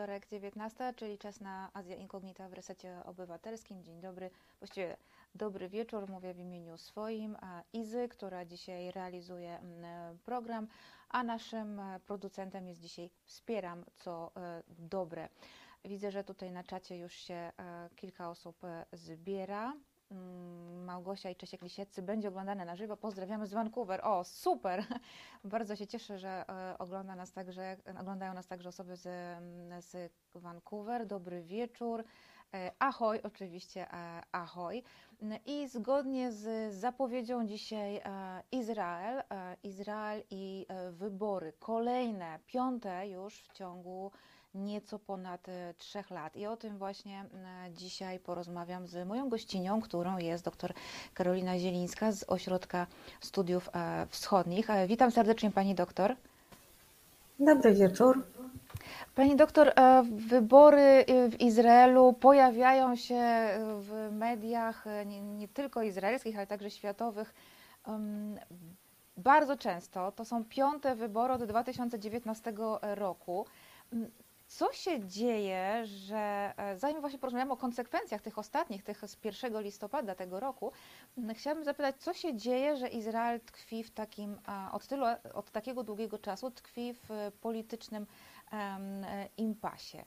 wtorek 19, czyli czas na Azja Incognita w resecie obywatelskim. Dzień dobry, właściwie dobry wieczór, mówię w imieniu swoim, Izy, która dzisiaj realizuje mm, program, a naszym e, producentem jest dzisiaj Wspieram, co e, dobre. Widzę, że tutaj na czacie już się e, kilka osób zbiera. Mm, Małgosia i Czesiek Lisieccy będzie oglądane na żywo. Pozdrawiamy z Vancouver. O, super! Bardzo się cieszę, że e, ogląda nas także, oglądają nas także osoby z, mm, z Vancouver. Dobry wieczór. E, ahoj, oczywiście e, ahoj. I zgodnie z zapowiedzią dzisiaj Izrael, Izrael i wybory, kolejne, piąte już w ciągu nieco ponad e, trzech lat. I o tym właśnie dzisiaj porozmawiam z moją gościnią, którą jest dr Karolina Zielińska z Ośrodka Studiów e, Wschodnich. E, witam serdecznie Pani doktor. Dobry wieczór. Pani doktor, wybory w Izraelu pojawiają się w mediach nie, nie tylko izraelskich, ale także światowych bardzo często. To są piąte wybory od 2019 roku. Co się dzieje, że e, zanim właśnie porozmawiamy o konsekwencjach tych ostatnich, tych z 1 listopada tego roku, chciałabym zapytać, co się dzieje, że Izrael tkwi w takim, od, tylu, od takiego długiego czasu tkwi w politycznym um, impasie?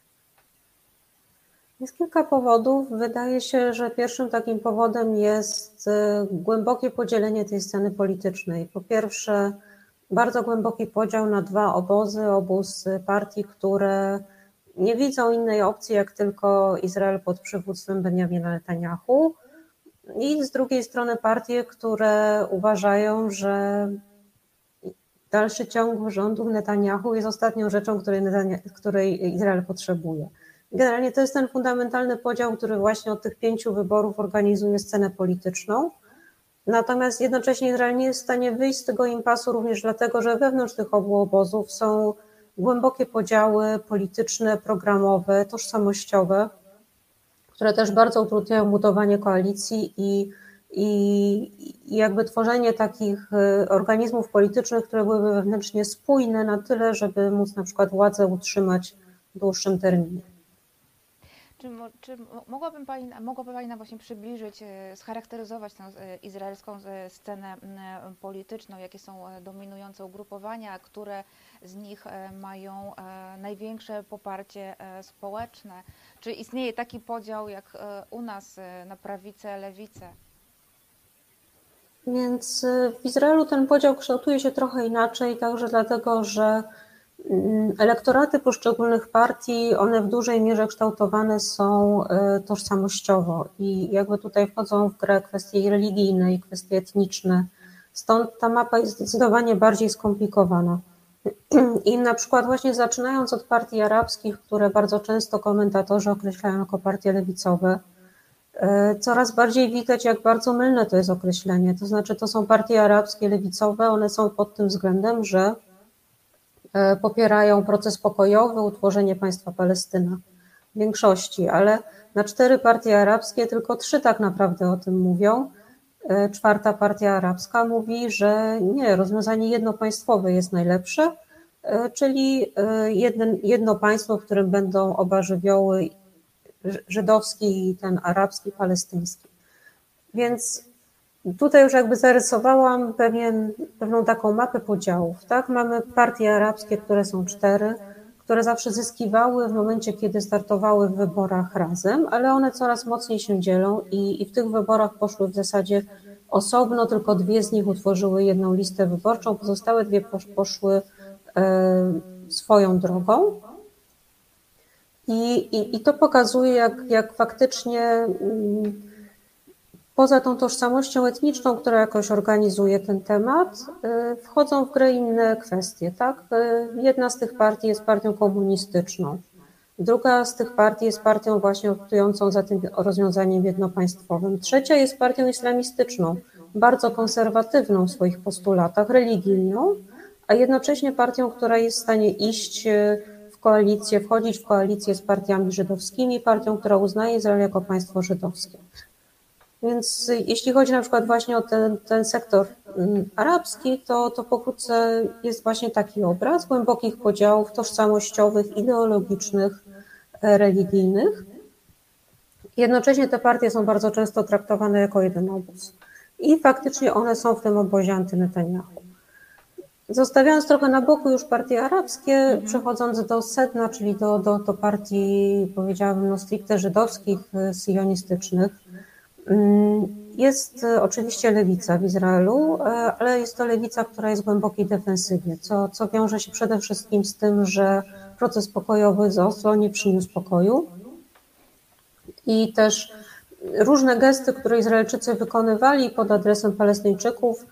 Jest kilka powodów. Wydaje się, że pierwszym takim powodem jest e, głębokie podzielenie tej sceny politycznej. Po pierwsze, bardzo głęboki podział na dwa obozy. Obóz partii, które nie widzą innej opcji jak tylko Izrael pod przywództwem Benjamina Netanyahu i z drugiej strony partie, które uważają, że dalszy ciąg rządów Netanyahu jest ostatnią rzeczą, której, której Izrael potrzebuje. Generalnie to jest ten fundamentalny podział, który właśnie od tych pięciu wyborów organizuje scenę polityczną. Natomiast jednocześnie Izrael nie jest w stanie wyjść z tego impasu również dlatego, że wewnątrz tych obu obozów są głębokie podziały polityczne, programowe, tożsamościowe, które też bardzo utrudniają budowanie koalicji i, i, jakby tworzenie takich y, organizmów politycznych, które byłyby wewnętrznie spójne na tyle, żeby móc na przykład władzę utrzymać w dłuższym terminie. Czy, czy mogłaby Pani, mogłaby Pani nam właśnie przybliżyć, e, scharakteryzować tę e, izraelską e, scenę polityczną, jakie są dominujące ugrupowania, które z nich mają największe poparcie społeczne? Czy istnieje taki podział jak u nas na prawicę, lewicę? Więc w Izraelu ten podział kształtuje się trochę inaczej, także dlatego, że elektoraty poszczególnych partii, one w dużej mierze kształtowane są e, tożsamościowo i jakby tutaj wchodzą w grę kwestie religijne i kwestie etniczne. Stąd ta mapa jest zdecydowanie bardziej skomplikowana. I na przykład właśnie zaczynając od partii arabskich, które bardzo często komentatorzy określają jako partie lewicowe, e, coraz bardziej widać, jak bardzo mylne to jest określenie. To znaczy, to są partie arabskie lewicowe, one są pod tym względem, że popierają proces pokojowy, utworzenie państwa Palestyna większości, ale na cztery partie arabskie tylko trzy tak naprawdę o tym mówią. E, czwarta partia arabska mówi, że nie, rozwiązanie jednopaństwowe jest najlepsze, e, czyli jeden, jedno państwo, w którym będą oba żywioły żydowski i ten arabski, palestyński. Więc Tutaj już jakby zarysowałam pewien, pewną taką mapę podziałów. Tak? Mamy partie arabskie, które są cztery, które zawsze zyskiwały w momencie, kiedy startowały w wyborach razem, ale one coraz mocniej się dzielą i, i w tych wyborach poszły w zasadzie osobno, tylko dwie z nich utworzyły jedną listę wyborczą, pozostałe dwie poszły e, swoją drogą. I, i, I to pokazuje, jak, jak faktycznie. Mm, Poza tą tożsamością etniczną, która jakoś organizuje ten temat, y, wchodzą w grę inne kwestie. Tak? Y, jedna z tych partii jest partią komunistyczną. Druga z tych partii jest partią właśnie optującą za tym rozwiązaniem jednopaństwowym. Trzecia jest partią islamistyczną, bardzo konserwatywną w swoich postulatach, religijną, a jednocześnie partią, która jest w stanie iść y, w koalicję, wchodzić w koalicję z partiami żydowskimi, partią, która uznaje Izrael jako państwo żydowskie. Więc jeśli chodzi na przykład właśnie o ten, ten sektor mm, arabski, to, to pokrótce jest właśnie taki obraz głębokich podziałów tożsamościowych, ideologicznych, religijnych. Jednocześnie te partie są bardzo często traktowane jako jeden obóz. I faktycznie one są w tym obozie antynetanyahu. Zostawiając trochę na boku już partie arabskie, mhm. przechodząc do sedna, czyli do, do, do partii, powiedziałabym, no stricte żydowskich, sionistycznych, mm, jest oczywiście lewica w Izraelu, e, ale jest to lewica, która jest głębokiej defensywie, co, co wiąże się przede wszystkim z tym, że proces pokojowy z Oslo nie przyniósł pokoju i też różne gesty, które Izraelczycy wykonywali pod adresem Palestyńczyków,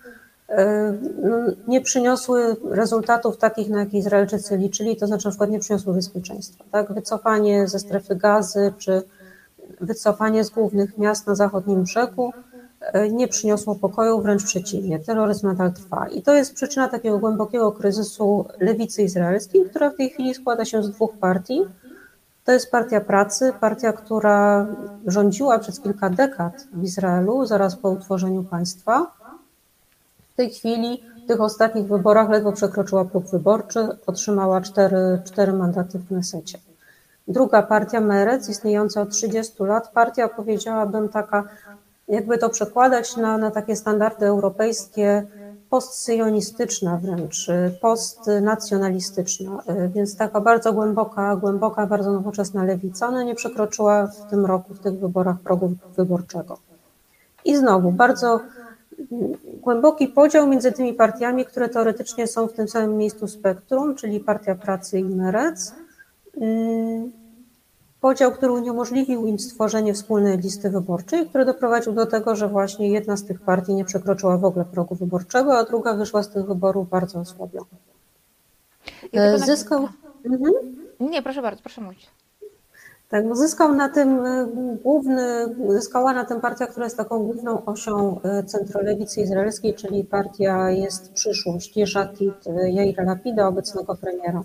e, no, nie przyniosły rezultatów takich, na jakie Izraelczycy liczyli, to znaczy na przykład nie przyniosły bezpieczeństwa. Tak? Wycofanie ze strefy gazy czy wycofanie z głównych miast na zachodnim brzegu e, nie przyniosło pokoju, wręcz przeciwnie, terroryzm nadal trwa. I to jest przyczyna takiego głębokiego kryzysu lewicy izraelskiej, która w tej chwili składa się z dwóch partii. To jest Partia Pracy, partia, która rządziła przez kilka dekad w Izraelu, zaraz po utworzeniu państwa. W tej chwili, w tych ostatnich wyborach, ledwo przekroczyła próg wyborczy, otrzymała cztery, cztery mandaty w Knesecie. Druga partia, Merec, istniejąca od 30 lat, partia, powiedziałabym, taka, jakby to przekładać na, na takie standardy europejskie, postsyjonistyczna wręcz, postnacjonalistyczna, więc taka bardzo głęboka, głęboka, bardzo nowoczesna lewica. Ona nie przekroczyła w tym roku w tych wyborach progu wyborczego. I znowu bardzo głęboki podział między tymi partiami, które teoretycznie są w tym samym miejscu spektrum, czyli Partia Pracy i Merec. Podział, który uniemożliwił im stworzenie wspólnej listy wyborczej, który doprowadził do tego, że właśnie jedna z tych partii nie przekroczyła w ogóle progu wyborczego, a druga wyszła z tych wyborów bardzo osłabiona. Zyskał. Mhm. Nie, proszę bardzo, proszę mówić. Tak, zyskał na tym e, główny, zyskała na tym partia, która jest taką główną osią e, centrolewicy izraelskiej, czyli partia jest przyszłość, Jeszatit Jaira Lapida, obecnego premiera.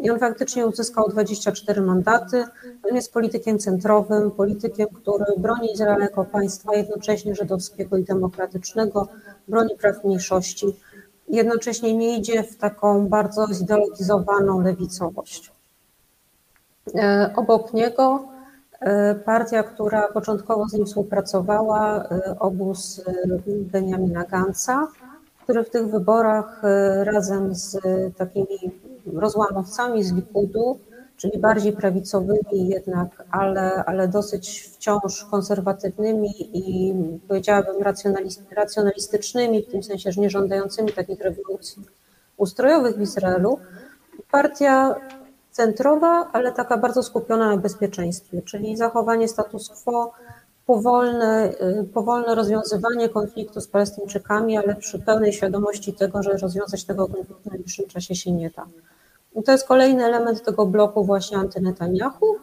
I on faktycznie uzyskał 24 mandaty. On jest politykiem centrowym, politykiem, który broni Izraela jako państwa jednocześnie żydowskiego i demokratycznego, broni praw mniejszości. Jednocześnie nie idzie w taką bardzo zideologizowaną lewicowość. E, obok niego e, partia, która początkowo z nim współpracowała, e, obóz Benjamina Gansa, który w tych wyborach razem z takimi rozłamowcami z Likudu, czyli bardziej prawicowymi jednak, ale, ale dosyć wciąż konserwatywnymi i powiedziałabym racjonalistycznymi, w tym sensie, że nie żądającymi takich rewolucji ustrojowych w Izraelu. Partia centrowa, ale taka bardzo skupiona na bezpieczeństwie, czyli zachowanie status quo, powolne, powolne rozwiązywanie konfliktu z Palestyńczykami, ale przy pełnej świadomości tego, że rozwiązać tego konfliktu w najbliższym czasie się nie da. I to jest kolejny element tego bloku właśnie antynetanyahu,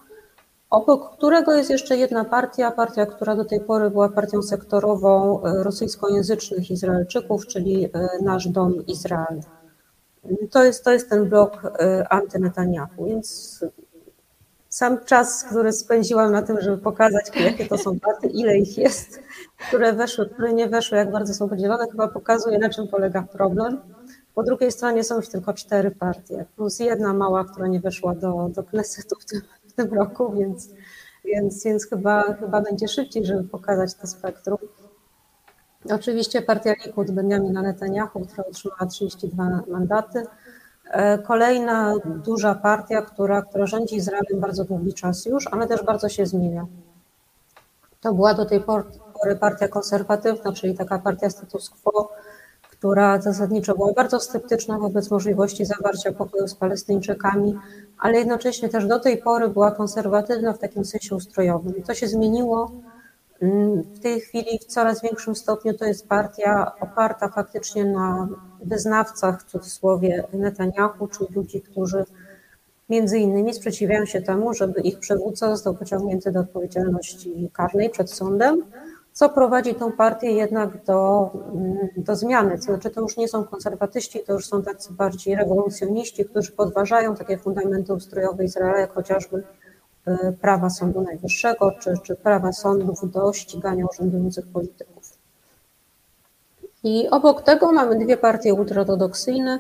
obok którego jest jeszcze jedna partia, partia, która do tej pory była partią sektorową e, rosyjskojęzycznych Izraelczyków, czyli e, Nasz Dom Izrael. To jest, to jest ten blok e, antynetanyahu, więc sam czas, który spędziłam na tym, żeby pokazać, jakie to są partie, ile ich jest, które weszły, które nie weszły, jak bardzo są podzielone, chyba pokazuje, na czym polega problem. Po drugiej stronie są już tylko cztery partie, plus jedna mała, która nie weszła do, do Knesetu w tym, w tym roku, więc, więc, więc chyba, chyba będzie szybciej, żeby pokazać to spektrum. Oczywiście partia Likud Benjamina Netanyahu, która otrzymała 32 mandaty. E, kolejna duża partia, która, która rządzi Izraelem bardzo długi czas już, ale też bardzo się zmienia. To była do tej pory partia konserwatywna, czyli taka partia status quo, która zasadniczo była bardzo sceptyczna wobec możliwości zawarcia pokoju z Palestyńczykami, ale jednocześnie też do tej pory była konserwatywna w takim sensie ustrojowym. To się zmieniło. Mm, w tej chwili w coraz większym stopniu to jest partia oparta faktycznie na wyznawcach, w cudzysłowie, Netanyahu, czyli ludzi, którzy między innymi sprzeciwiają się temu, żeby ich przywódca został pociągnięty do odpowiedzialności karnej przed sądem, co prowadzi tą partię jednak do, mm, do zmiany. To znaczy, to już nie są konserwatyści, to już są tacy bardziej rewolucjoniści, którzy podważają takie fundamenty ustrojowe Izraela, jak chociażby y, prawa Sądu Najwyższego, czy, czy prawa sądów do ścigania urzędujących polityków. I obok tego mamy dwie partie ultraortodoksyjne,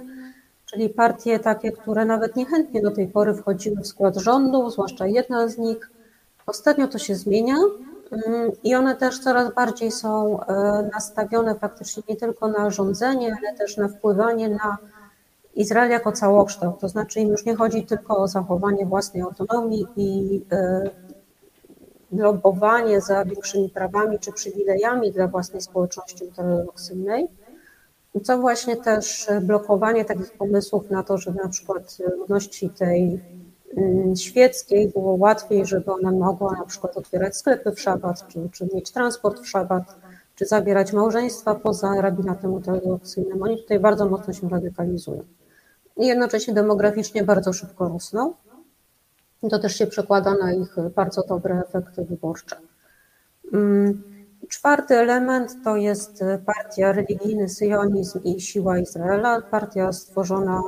czyli partie takie, które nawet niechętnie do tej pory wchodziły w skład rządu, zwłaszcza jedna z nich. Ostatnio to się zmienia i one też coraz bardziej są e, nastawione faktycznie nie tylko na rządzenie, ale też na wpływanie na Izrael jako całokształt. To znaczy im już nie chodzi tylko o zachowanie własnej autonomii i e, lobowanie za większymi prawami czy przywilejami dla własnej społeczności ortodoksyjnej, co właśnie też blokowanie takich pomysłów na to, żeby na przykład ludności tej mm, świeckiej było łatwiej, żeby ona mogła na przykład otwierać sklepy w szabat, czy, czy mieć transport w szabat, czy zabierać małżeństwa poza rabinatem ortodoksyjnym. Oni tutaj bardzo mocno się radykalizują. I jednocześnie demograficznie bardzo szybko rosną. To też się przekłada na ich bardzo dobre efekty wyborcze. Mm, czwarty element to jest partia religijny syjonizm i siła Izraela. Partia stworzona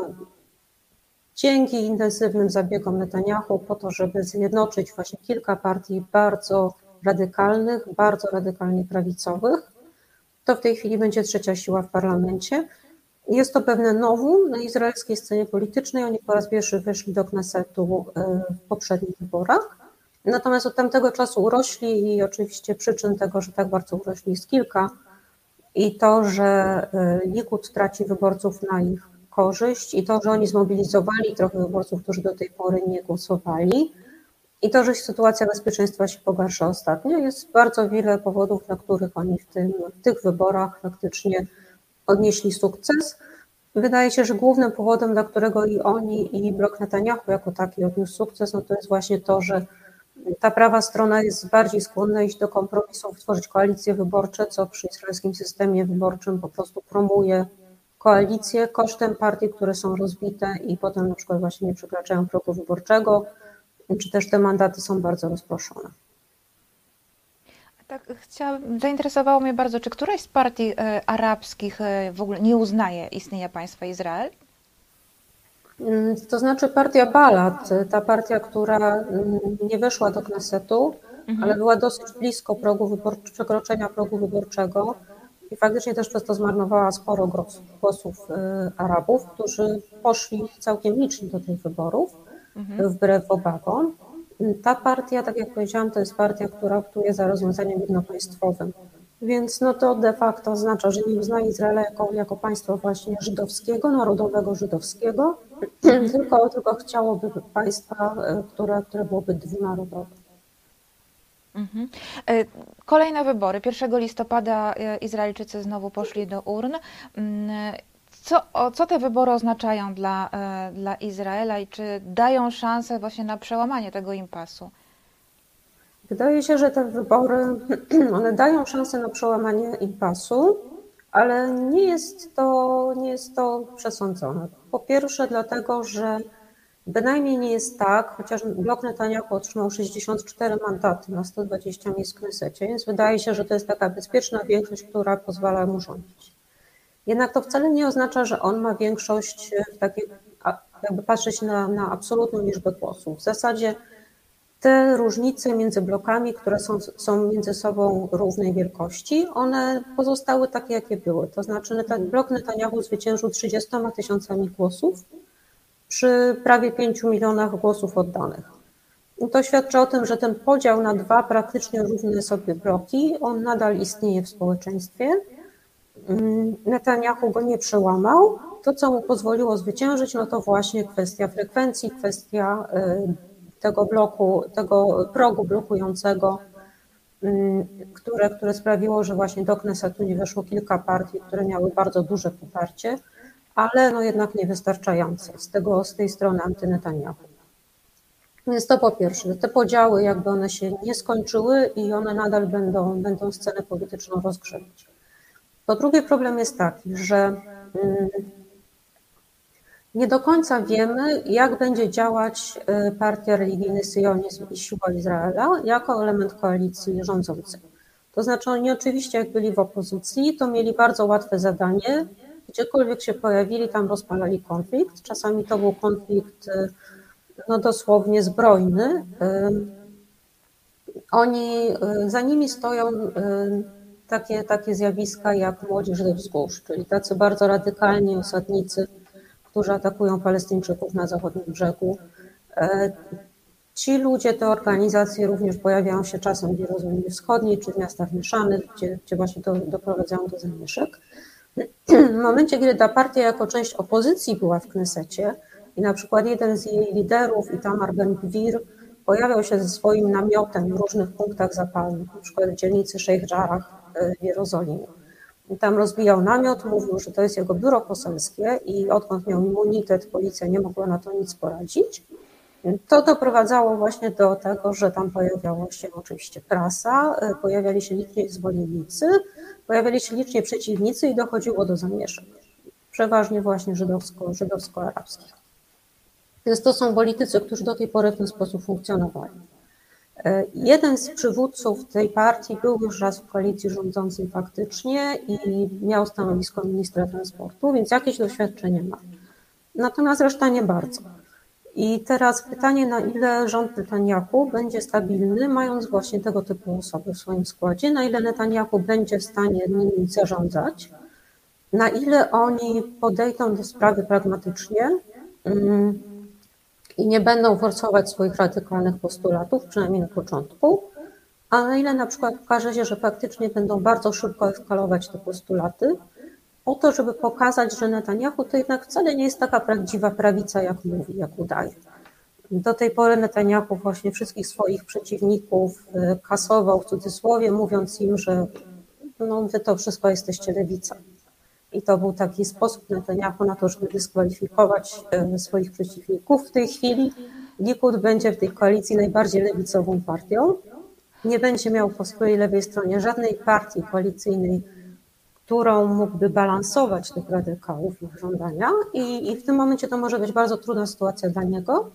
dzięki intensywnym zabiegom Netanyahu po to, żeby zjednoczyć właśnie kilka partii bardzo radykalnych, bardzo radykalnie prawicowych. To w tej chwili będzie trzecia siła w parlamencie. Jest to pewne nowum na izraelskiej scenie politycznej. Oni po raz pierwszy weszli do Knesetu e, w poprzednich wyborach. Natomiast od tamtego czasu urośli i oczywiście przyczyn tego, że tak bardzo urośli jest kilka. I to, że e, Likud traci wyborców na ich korzyść i to, że oni zmobilizowali trochę wyborców, którzy do tej pory nie głosowali i to, że sytuacja bezpieczeństwa się pogarsza ostatnio. Jest bardzo wiele powodów, dla których oni w, tym, w tych wyborach faktycznie odnieśli sukces. Wydaje się, że głównym powodem, dla którego i oni, i blok Netanyahu jako taki odniósł sukces, no to jest właśnie to, że ta prawa strona jest bardziej skłonna iść do kompromisów, tworzyć koalicje wyborcze, co przy izraelskim systemie wyborczym po prostu promuje koalicje kosztem partii, które są rozbite i potem na przykład właśnie nie przekraczają progu wyborczego, czy też te mandaty są bardzo rozproszone. Tak, chciałam, zainteresowało mnie bardzo, czy któraś z partii e, arabskich e, w ogóle nie uznaje istnienia państwa Izrael? Mm, to znaczy partia Balad, ta partia, która mm, nie weszła do Knesetu, mhm. ale była dosyć blisko progu przekroczenia progu wyborczego i faktycznie też przez to zmarnowała sporo głosów e, Arabów, którzy poszli całkiem liczni do tych wyborów, mhm. wbrew obawom. Ta partia, tak jak powiedziałam, to jest partia, która optuje za rozwiązaniem jednopaństwowym. Więc no to de facto oznacza, że nie uznaje Izraela jako, jako państwa właśnie żydowskiego, narodowego żydowskiego, tylko, tylko chciałoby państwa, e, które, które byłoby dwunarodowe. Mhm. E, kolejne wybory. 1 listopada e, Izraelczycy znowu poszli do urn. Mm, co, co te wybory oznaczają dla, e, dla Izraela i czy dają szansę właśnie na przełamanie tego impasu? Wydaje się, że te wybory one dają szansę na przełamanie impasu, ale nie jest to, nie jest to przesądzone. Po pierwsze, dlatego, że bynajmniej nie jest tak, chociaż blok Netanyahu otrzymał 64 mandaty na 120 miejsc w Knesecie, więc wydaje się, że to jest taka bezpieczna większość, która pozwala mu rządzić. Jednak to wcale nie oznacza, że on ma większość w takiej, jakby patrzeć na, na absolutną liczbę głosów. W zasadzie te różnice między blokami, które są, są między sobą równej wielkości, one pozostały takie, jakie były. To znaczy blok Netanyahu zwyciężył 30 tysiącami głosów przy prawie 5 milionach głosów oddanych. I to świadczy o tym, że ten podział na dwa praktycznie równe sobie bloki, on nadal istnieje w społeczeństwie Mm, Netanyahu go nie przełamał. To, co mu pozwoliło zwyciężyć, no to właśnie kwestia frekwencji, kwestia y, tego bloku, tego progu blokującego, mm, które, które sprawiło, że właśnie do Knesetu nie weszło kilka partii, które miały bardzo duże poparcie, ale no jednak niewystarczające z, tego, z tej strony antynetanyahu. Więc to po pierwsze, te podziały jakby one się nie skończyły i one nadal będą, będą scenę polityczną rozgrzewać. Po drugie, problem jest taki, że mm, nie do końca wiemy, jak będzie działać y, partia religijny Syjonizm i siła Izraela jako element koalicji rządzącej. To znaczy oni oczywiście jak byli w opozycji, to mieli bardzo łatwe zadanie. Gdziekolwiek się pojawili, tam rozpalali konflikt. Czasami to był konflikt y, no dosłownie zbrojny. Y, oni, za nimi stoją takie, takie zjawiska jak młodzież ze wzgórz, czyli tacy bardzo radykalni osadnicy, którzy atakują Palestyńczyków na zachodnim brzegu. Ci ludzie, te organizacje również pojawiają się czasem w Jerozolimie Wschodniej czy w miastach mieszanych, gdzie, gdzie właśnie to doprowadzają do zamieszek. W momencie, kiedy ta partia jako część opozycji była w Knesecie i na przykład jeden z jej liderów, Itamar Ben-Gvir, pojawiał się ze swoim namiotem w różnych punktach zapalnych, na przykład w dzielnicy Sheikh Jarrah w Jerozolimie. I tam rozbijał namiot, mówił, że to jest jego biuro poselskie i odkąd miał immunitet, policja nie mogła na to nic poradzić. To doprowadzało właśnie do tego, że tam pojawiała się oczywiście prasa, pojawiali się liczni zwolennicy, pojawiali się liczni przeciwnicy i dochodziło do zamieszek, przeważnie właśnie żydowsko, żydowsko-arabskich. Więc to są politycy, którzy do tej pory w ten sposób funkcjonowali. E, jeden z przywódców tej partii był już raz w koalicji rządzącej faktycznie i miał stanowisko ministra transportu, więc jakieś doświadczenie ma. Natomiast reszta nie bardzo. I teraz pytanie, na ile rząd Netanyahu będzie stabilny, mając właśnie tego typu osoby w swoim składzie, na ile Netanyahu będzie w stanie nimi zarządzać, na ile oni podejdą do sprawy pragmatycznie mm, i nie będą forsować swoich radykalnych postulatów, przynajmniej na początku, a na ile na przykład okaże się, że faktycznie będą bardzo szybko eskalować te postulaty, po to, żeby pokazać, że Netanyahu to jednak wcale nie jest taka prawdziwa prawica, jak mówi, jak udaje. Do tej pory Netanyahu właśnie wszystkich swoich przeciwników y, kasował w cudzysłowie, mówiąc im, że no, wy to wszystko jesteście lewicą. I to był taki sposób Netanyahu na to, żeby dyskwalifikować y, swoich przeciwników. W tej chwili Likud będzie w tej koalicji najbardziej lewicową partią. Nie będzie miał po swojej lewej stronie żadnej partii koalicyjnej, którą mógłby balansować tych radykałów, ich żądania i, i w tym momencie to może być bardzo trudna sytuacja dla niego.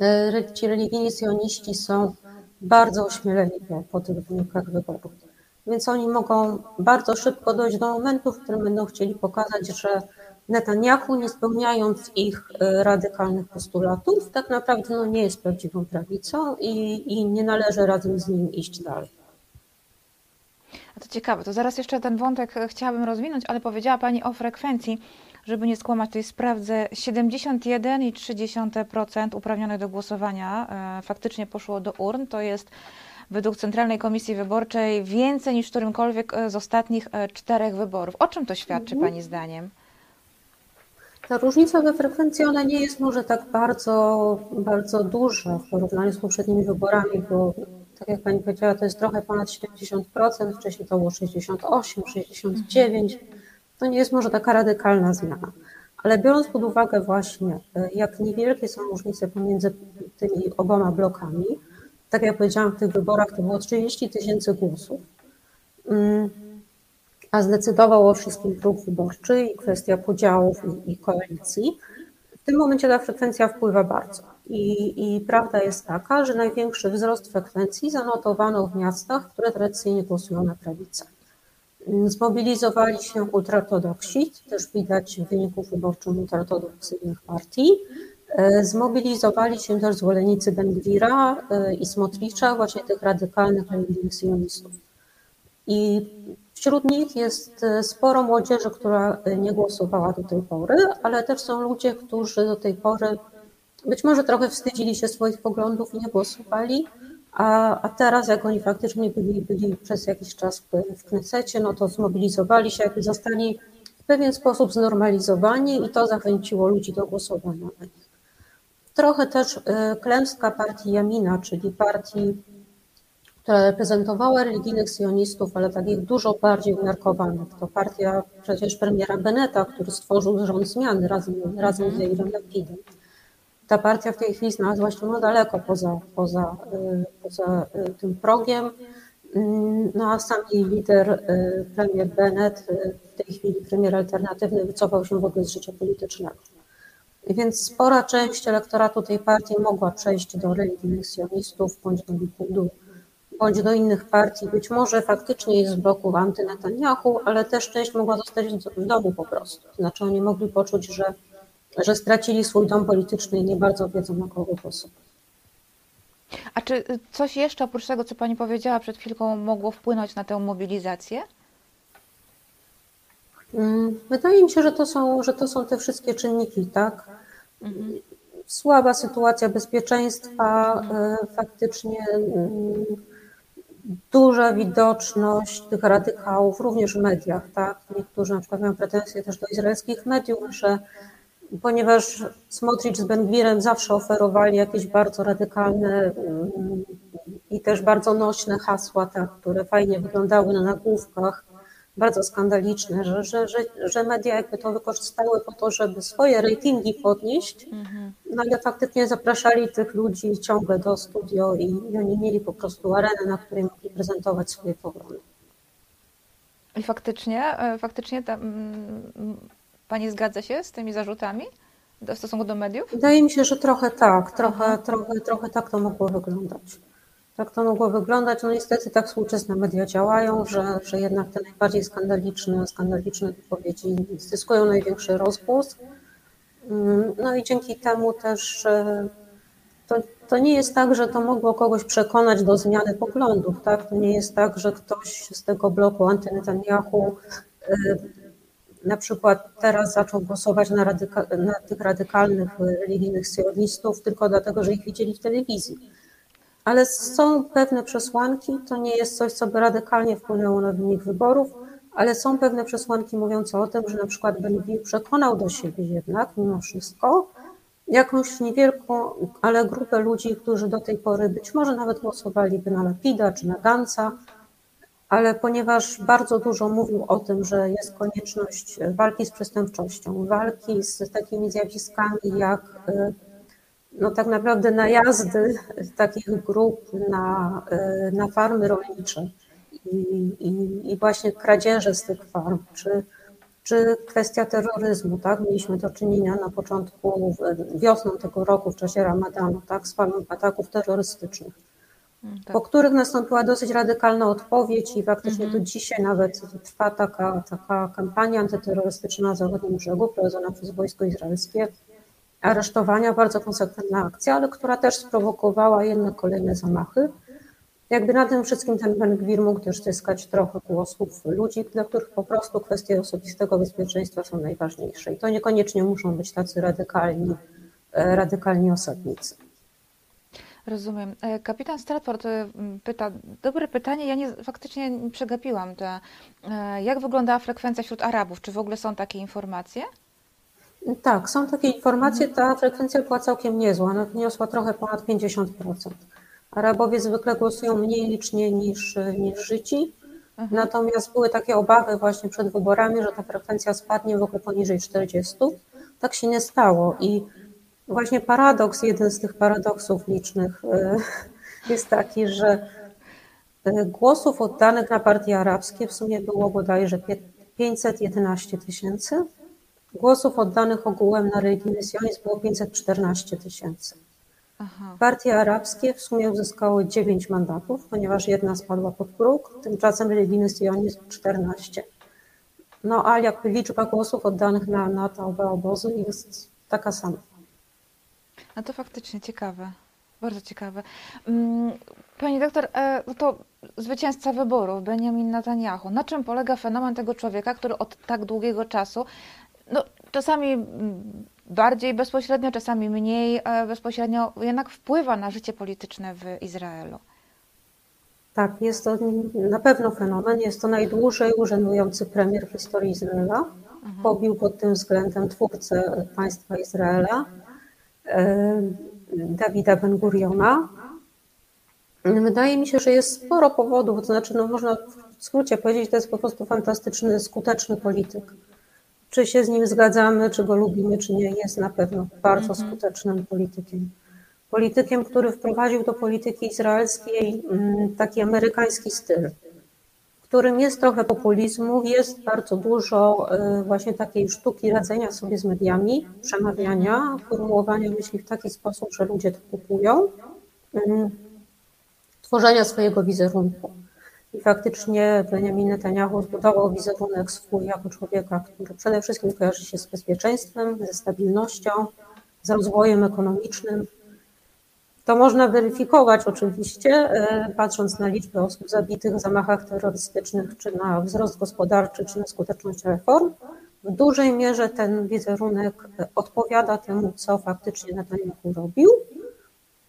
E, ci religijni sionistsi są bardzo ośmieleni po, po tych wynikach wyborów, więc oni mogą bardzo szybko dojść do momentu, w którym będą chcieli pokazać, że Netanyahu, nie spełniając ich e, radykalnych postulatów, tak naprawdę no, nie jest prawdziwą prawicą i, i nie należy razem z nim iść dalej. A to ciekawe, to zaraz jeszcze ten wątek e, chciałabym rozwinąć, ale powiedziała Pani o frekwencji, żeby nie skłamać, jest sprawdzę, 71,3% uprawnionych do głosowania e, faktycznie poszło do urn, to jest według Centralnej Komisji Wyborczej więcej niż którymkolwiek e, z ostatnich czterech wyborów. O czym to świadczy mhm. Pani zdaniem? Ta różnica we frekwencji ona nie jest może tak bardzo, bardzo duża w porównaniu z poprzednimi wyborami, bo tak jak Pani powiedziała, to jest trochę ponad 70%, wcześniej to było 68, 69. To nie jest może taka radykalna zmiana. Ale biorąc pod uwagę właśnie, e, jak niewielkie są różnice pomiędzy tymi oboma blokami, tak jak powiedziałam, w tych wyborach to było 30 tysięcy głosów, mm, a zdecydował o wszystkim próg wyborczy i kwestia podziałów i, i koalicji. W tym momencie ta frekwencja wpływa bardzo. I, I, prawda jest taka, że największy wzrost frekwencji zanotowano w miastach, które tradycyjnie głosują na prawicę. Zmobilizowali się ultraortodoksi, też widać w wyniku wyborczym ultraortodoksyjnych partii. E, zmobilizowali się też zwolennicy Bengwira e, i Smotricza, właśnie tych radykalnych religijnych. I wśród nich jest e, sporo młodzieży, która nie głosowała do tej pory, ale też są ludzie, którzy do tej pory być może trochę wstydzili się swoich poglądów i nie głosowali, a, a teraz jak oni faktycznie byli, byli przez jakiś czas w, Knesecie, no to zmobilizowali się, jakby zostali w pewien sposób znormalizowani i to zachęciło ludzi do głosowania Trochę też y, klęska partii Jamina, czyli partii, która reprezentowała religijnych sionistów, ale takich dużo bardziej umiarkowanych. To partia przecież premiera Beneta, który stworzył rząd zmiany razem, razem z Jairem Lapidem ta partia w tej chwili znalazła się no daleko poza, poza, y, poza y, tym progiem. Mm, no a sam jej lider, y, premier Bennett, w tej chwili premier alternatywny, wycofał się w ogóle z życia politycznego. Więc spora część elektoratu tej partii mogła przejść do religijnych sionistów bądź do Likudu, bądź do innych partii. Być może faktycznie jest z bloku anty-Netanyahu, ale też część mogła zostać w domu po prostu. Znaczy oni mogli poczuć, że że stracili swój dom polityczny i nie bardzo wiedzą na kogo głosować. A czy coś jeszcze oprócz tego, co Pani powiedziała przed chwilką, mogło wpłynąć na tę mobilizację? Mm, wydaje mi się, że to są, że to są te wszystkie czynniki, tak? Mhm. Słaba sytuacja bezpieczeństwa, y, faktycznie mm, duża widoczność tych radykałów, również w mediach, tak? Niektórzy na przykład mają pretensje też do izraelskich mediów, że ponieważ Smotrich z Benwirem zawsze oferowali jakieś bardzo radykalne mm, i też bardzo nośne hasła, tak, które fajnie wyglądały na nagłówkach, bardzo skandaliczne, że, że, że, że media jakby to wykorzystały po to, żeby swoje ratingi podnieść, Mhm. no ale faktycznie zapraszali tych ludzi ciągle do studio i, i oni mieli po prostu arenę, na której mogli prezentować swoje poglądy. I faktycznie, e, faktycznie ta, mm, Pani zgadza się z tymi zarzutami w stosunku do mediów? Wydaje mi się, że trochę tak, trochę, trochę, trochę tak to mogło wyglądać. Tak to mogło wyglądać. No niestety tak współczesne media działają, że, że jednak te najbardziej skandaliczne, skandaliczne wypowiedzi zyskują największy rozgłos. Mm, No i dzięki temu też e, to, to nie jest tak, że to mogło kogoś przekonać do zmiany poglądów, tak? To nie jest tak, że ktoś z tego bloku anty-Netanyahu e, na przykład teraz zaczął głosować na, radyka- na tych radykalnych e, religijnych sionistów tylko dlatego, że ich widzieli w telewizji. Ale są pewne przesłanki, to nie jest coś, co by radykalnie wpłynęło na wynik wyborów, ale są pewne przesłanki mówiące o tym, że na przykład Ben przekonał do siebie jednak mimo wszystko jakąś niewielką, ale grupę ludzi, którzy do tej pory być może nawet głosowaliby na Lapida czy na Gansa, ale ponieważ bardzo dużo mówił o tym, że jest konieczność walki z przestępczością, walki z takimi zjawiskami jak y, no tak naprawdę najazdy takich grup na, y, na farmy rolnicze i, i, i właśnie kradzieże z tych farm, czy, czy kwestia terroryzmu, tak? Mieliśmy do czynienia na początku wiosną tego roku w czasie Ramadanu, tak? Z falą ataków terrorystycznych tak. po których nastąpiła dosyć radykalna odpowiedź i faktycznie Mhm. do dzisiaj nawet trwa taka, taka kampania antyterrorystyczna na zachodnim brzegu prowadzona przez wojsko izraelskie. Aresztowania, bardzo konsekwentna akcja, ale która też sprowokowała jedne kolejne zamachy. Jakby na tym wszystkim ten Ben Gwir mógł też zyskać trochę głosów ludzi, dla których po prostu kwestie osobistego bezpieczeństwa są najważniejsze. I to niekoniecznie muszą być tacy radykalni, radykalni osadnicy. Rozumiem. E, Kapitan Stratford e, pyta, dobre pytanie, ja nie, faktycznie nie przegapiłam to. E, Jak wyglądała frekwencja wśród Arabów? Czy w ogóle są takie informacje? Tak, są takie informacje, ta frekwencja była całkiem niezła, ona wyniosła trochę ponad 50%. Arabowie zwykle głosują mniej licznie niż, niż Życi, Mhm. natomiast były takie obawy właśnie przed wyborami, że ta frekwencja spadnie w ogóle poniżej 40. Tak się nie stało i właśnie paradoks, jeden z tych paradoksów licznych e, jest taki, że e, głosów oddanych na partie arabskie w sumie było bodajże pie- 511 tysięcy, Głosów oddanych ogółem na religijny sionizm było 514 tysięcy. Aha. Partie arabskie w sumie uzyskały 9 mandatów, ponieważ jedna spadła pod próg, tymczasem religijny sionizm 14. No a jakby liczba głosów oddanych na, na te oba obozy jest taka sama. No to faktycznie ciekawe. Bardzo ciekawe. Mm, Pani doktor, e, to zwycięzca wyborów, Benjamin Netanyahu. Na czym polega fenomen tego człowieka, który od tak długiego czasu, no czasami bardziej bezpośrednio, czasami mniej e, bezpośrednio, jednak wpływa na życie polityczne w Izraelu? Tak, jest to na pewno fenomen. Jest to najdłużej urzędujący premier w historii Izraela. Mhm. Pobił pod tym względem twórcę państwa Izraela, Dawida Ben-Guriona. Wydaje mi się, że jest sporo powodów, to znaczy, no można w skrócie powiedzieć, że to jest po prostu fantastyczny, skuteczny polityk. Czy się z nim zgadzamy, czy go lubimy, czy nie, jest na pewno bardzo Mhm. skutecznym politykiem. Politykiem, który wprowadził do polityki izraelskiej mm, taki amerykański styl, w którym jest trochę populizmu, jest bardzo dużo y, właśnie takiej sztuki radzenia sobie z mediami, przemawiania, formułowania myśli w taki sposób, że ludzie to kupują, mm, tworzenia swojego wizerunku. I faktycznie Benjamin Netanyahu zbudował wizerunek swój jako człowieka, który przede wszystkim kojarzy się z bezpieczeństwem, ze stabilnością, z rozwojem ekonomicznym. To można weryfikować oczywiście, e, patrząc na liczbę osób zabitych w zamachach terrorystycznych, czy na wzrost gospodarczy, czy na skuteczność reform. W dużej mierze ten wizerunek odpowiada temu, co faktycznie Netanyahu robił.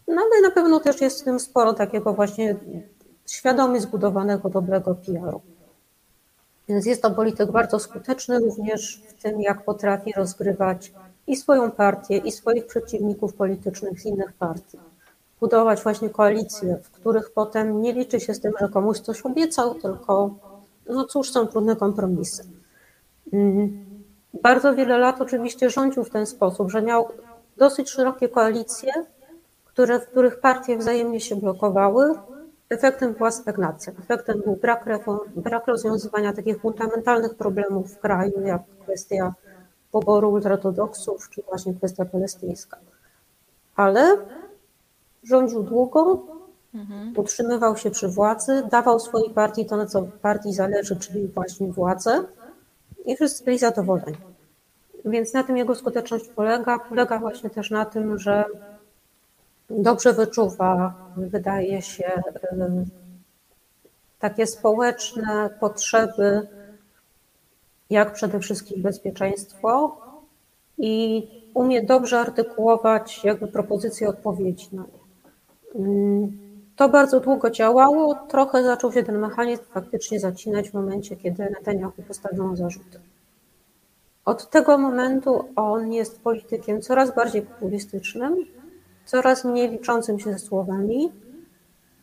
No ale na pewno też jest w tym sporo takiego właśnie świadomie zbudowanego dobrego PR-u. Więc jest to polityk bardzo skuteczny również w tym, jak potrafi rozgrywać i swoją partię, i swoich przeciwników politycznych z innych partii. Budować właśnie koalicje, w których potem nie liczy się z tym, że komuś coś obiecał, tylko no cóż, są trudne kompromisy. Mm. Bardzo wiele lat oczywiście rządził w ten sposób, że miał dosyć szerokie koalicje, które, w których partie wzajemnie się blokowały, Efektem była stagnacja. Efektem był brak reform, brak rozwiązywania takich fundamentalnych problemów w kraju, jak kwestia poboru ultraortodoksów, czy właśnie kwestia palestyńska. Ale rządził długo, mhm. utrzymywał się przy władzy, dawał swojej partii to, na co partii zależy, czyli właśnie władzę i wszyscy byli zadowoleni. Więc na tym jego skuteczność polega. Polega właśnie też na tym, że dobrze wyczuwa, wydaje się, takie społeczne potrzeby, jak przede wszystkim bezpieczeństwo i umie dobrze artykułować jakby propozycje odpowiedzi na nie. To bardzo długo działało, trochę zaczął się ten mechanizm faktycznie zacinać w momencie, kiedy Netanyahu postawiono zarzuty. Od tego momentu on jest politykiem coraz bardziej populistycznym, coraz mniej liczącym się ze słowami,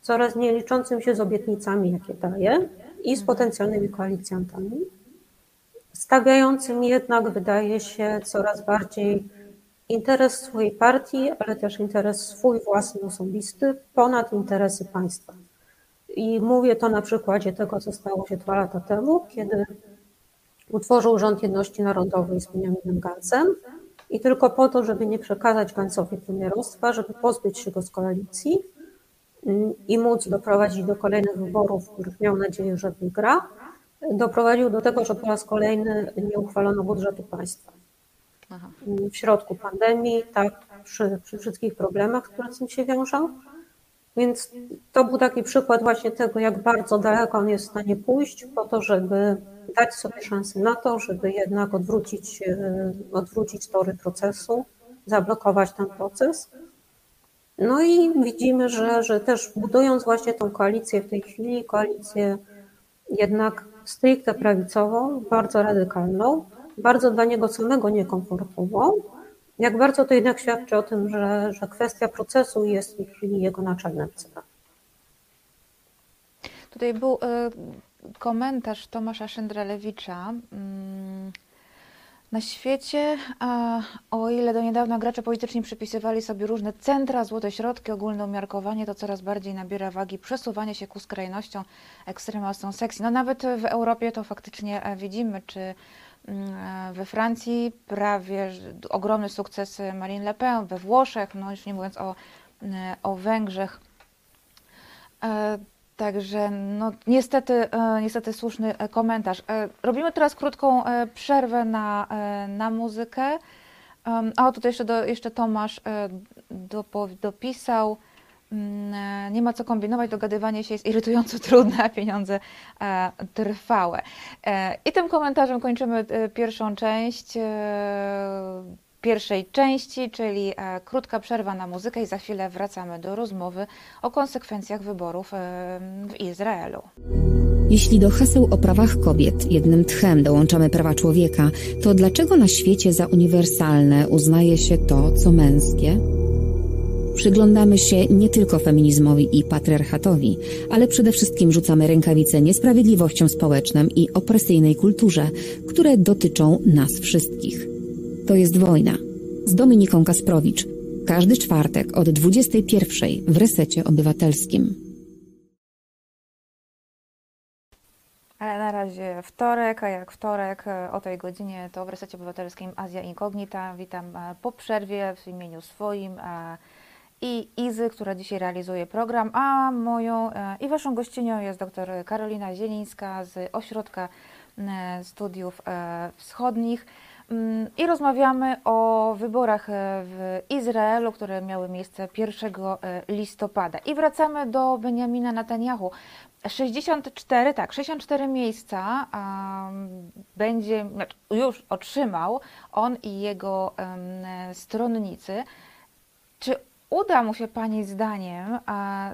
coraz mniej liczącym się z obietnicami, jakie daje i z potencjalnymi koalicjantami, stawiającym jednak, wydaje się, coraz bardziej interes swojej partii, ale też interes swój własny, osobisty, ponad interesy państwa. I mówię to na przykładzie tego, co stało się dwa lata temu, kiedy utworzył Rząd Jedności Narodowej z Benjaminem Gancem, i tylko po to, żeby nie przekazać Gancowi premierostwa, żeby pozbyć się go z koalicji mm, i móc doprowadzić do kolejnych wyborów, w których miał nadzieję, że wygra, doprowadził do tego, że po raz kolejny nie uchwalono budżetu państwa. W środku pandemii, tak, przy, przy wszystkich problemach, które z tym się wiążą. Więc to był taki przykład właśnie tego, jak bardzo daleko on jest w stanie pójść po to, żeby dać sobie szansę na to, żeby jednak odwrócić, e, odwrócić tory procesu, zablokować ten proces. No i widzimy, że, że też budując właśnie tą koalicję w tej chwili, koalicję jednak stricte prawicową, bardzo radykalną, bardzo dla niego samego niekomfortową, jak bardzo to jednak świadczy o tym, że, że kwestia procesu jest w tej chwili jego naczelnym celem. Tutaj był e, komentarz Tomasza Szyndralewicza. Mm, na świecie, o ile do niedawna gracze polityczni przypisywali sobie różne centra, złote środki, ogólne umiarkowanie, to coraz bardziej nabiera wagi przesuwanie się ku skrajnościom, ekstremalstom sekcji. No nawet w Europie to faktycznie e, widzimy, czy we Francji prawie ogromny sukces Marine Le Pen, we Włoszech, no już nie mówiąc o, e, o Węgrzech. Także no, niestety, e, niestety słuszny e, komentarz. E, robimy teraz krótką przerwę na, na muzykę. A tutaj jeszcze, do, jeszcze Tomasz mm, nie ma co kombinować, dogadywanie się jest irytująco trudne, a pieniądze trwałe. I tym komentarzem kończymy pierwszą część pierwszej części, czyli e, krótka przerwa na muzykę i za chwilę wracamy do rozmowy o konsekwencjach wyborów e, w Izraelu. Jeśli do haseł o prawach kobiet jednym tchem dołączamy prawa człowieka, to dlaczego na świecie za uniwersalne uznaje się to, co męskie? Przyglądamy się nie tylko feminizmowi i patriarchatowi, ale przede wszystkim rzucamy rękawice niesprawiedliwościom społecznym i opresyjnej kulturze, które dotyczą nas wszystkich. To jest wojna. Z Dominiką Kasprowicz. Każdy czwartek od 21 w Resecie Obywatelskim. Ale na razie wtorek, a jak wtorek e, o tej godzinie to w Resecie Obywatelskim Azja Inkognita. Witam e, po przerwie w imieniu swoim i Izy, która dzisiaj realizuje program, a moją e, i waszą gościnią jest dr Karolina Zielińska z Ośrodka Studiów Wschodnich. Mm, I rozmawiamy o wyborach e, w Izraelu, które miały miejsce 1 e, listopada. I wracamy do Benjamina Netanyahu. 64, tak, 64 miejsca um, będzie, znaczy już otrzymał on i jego um, stronnicy. Czy uda mu się Pani zdaniem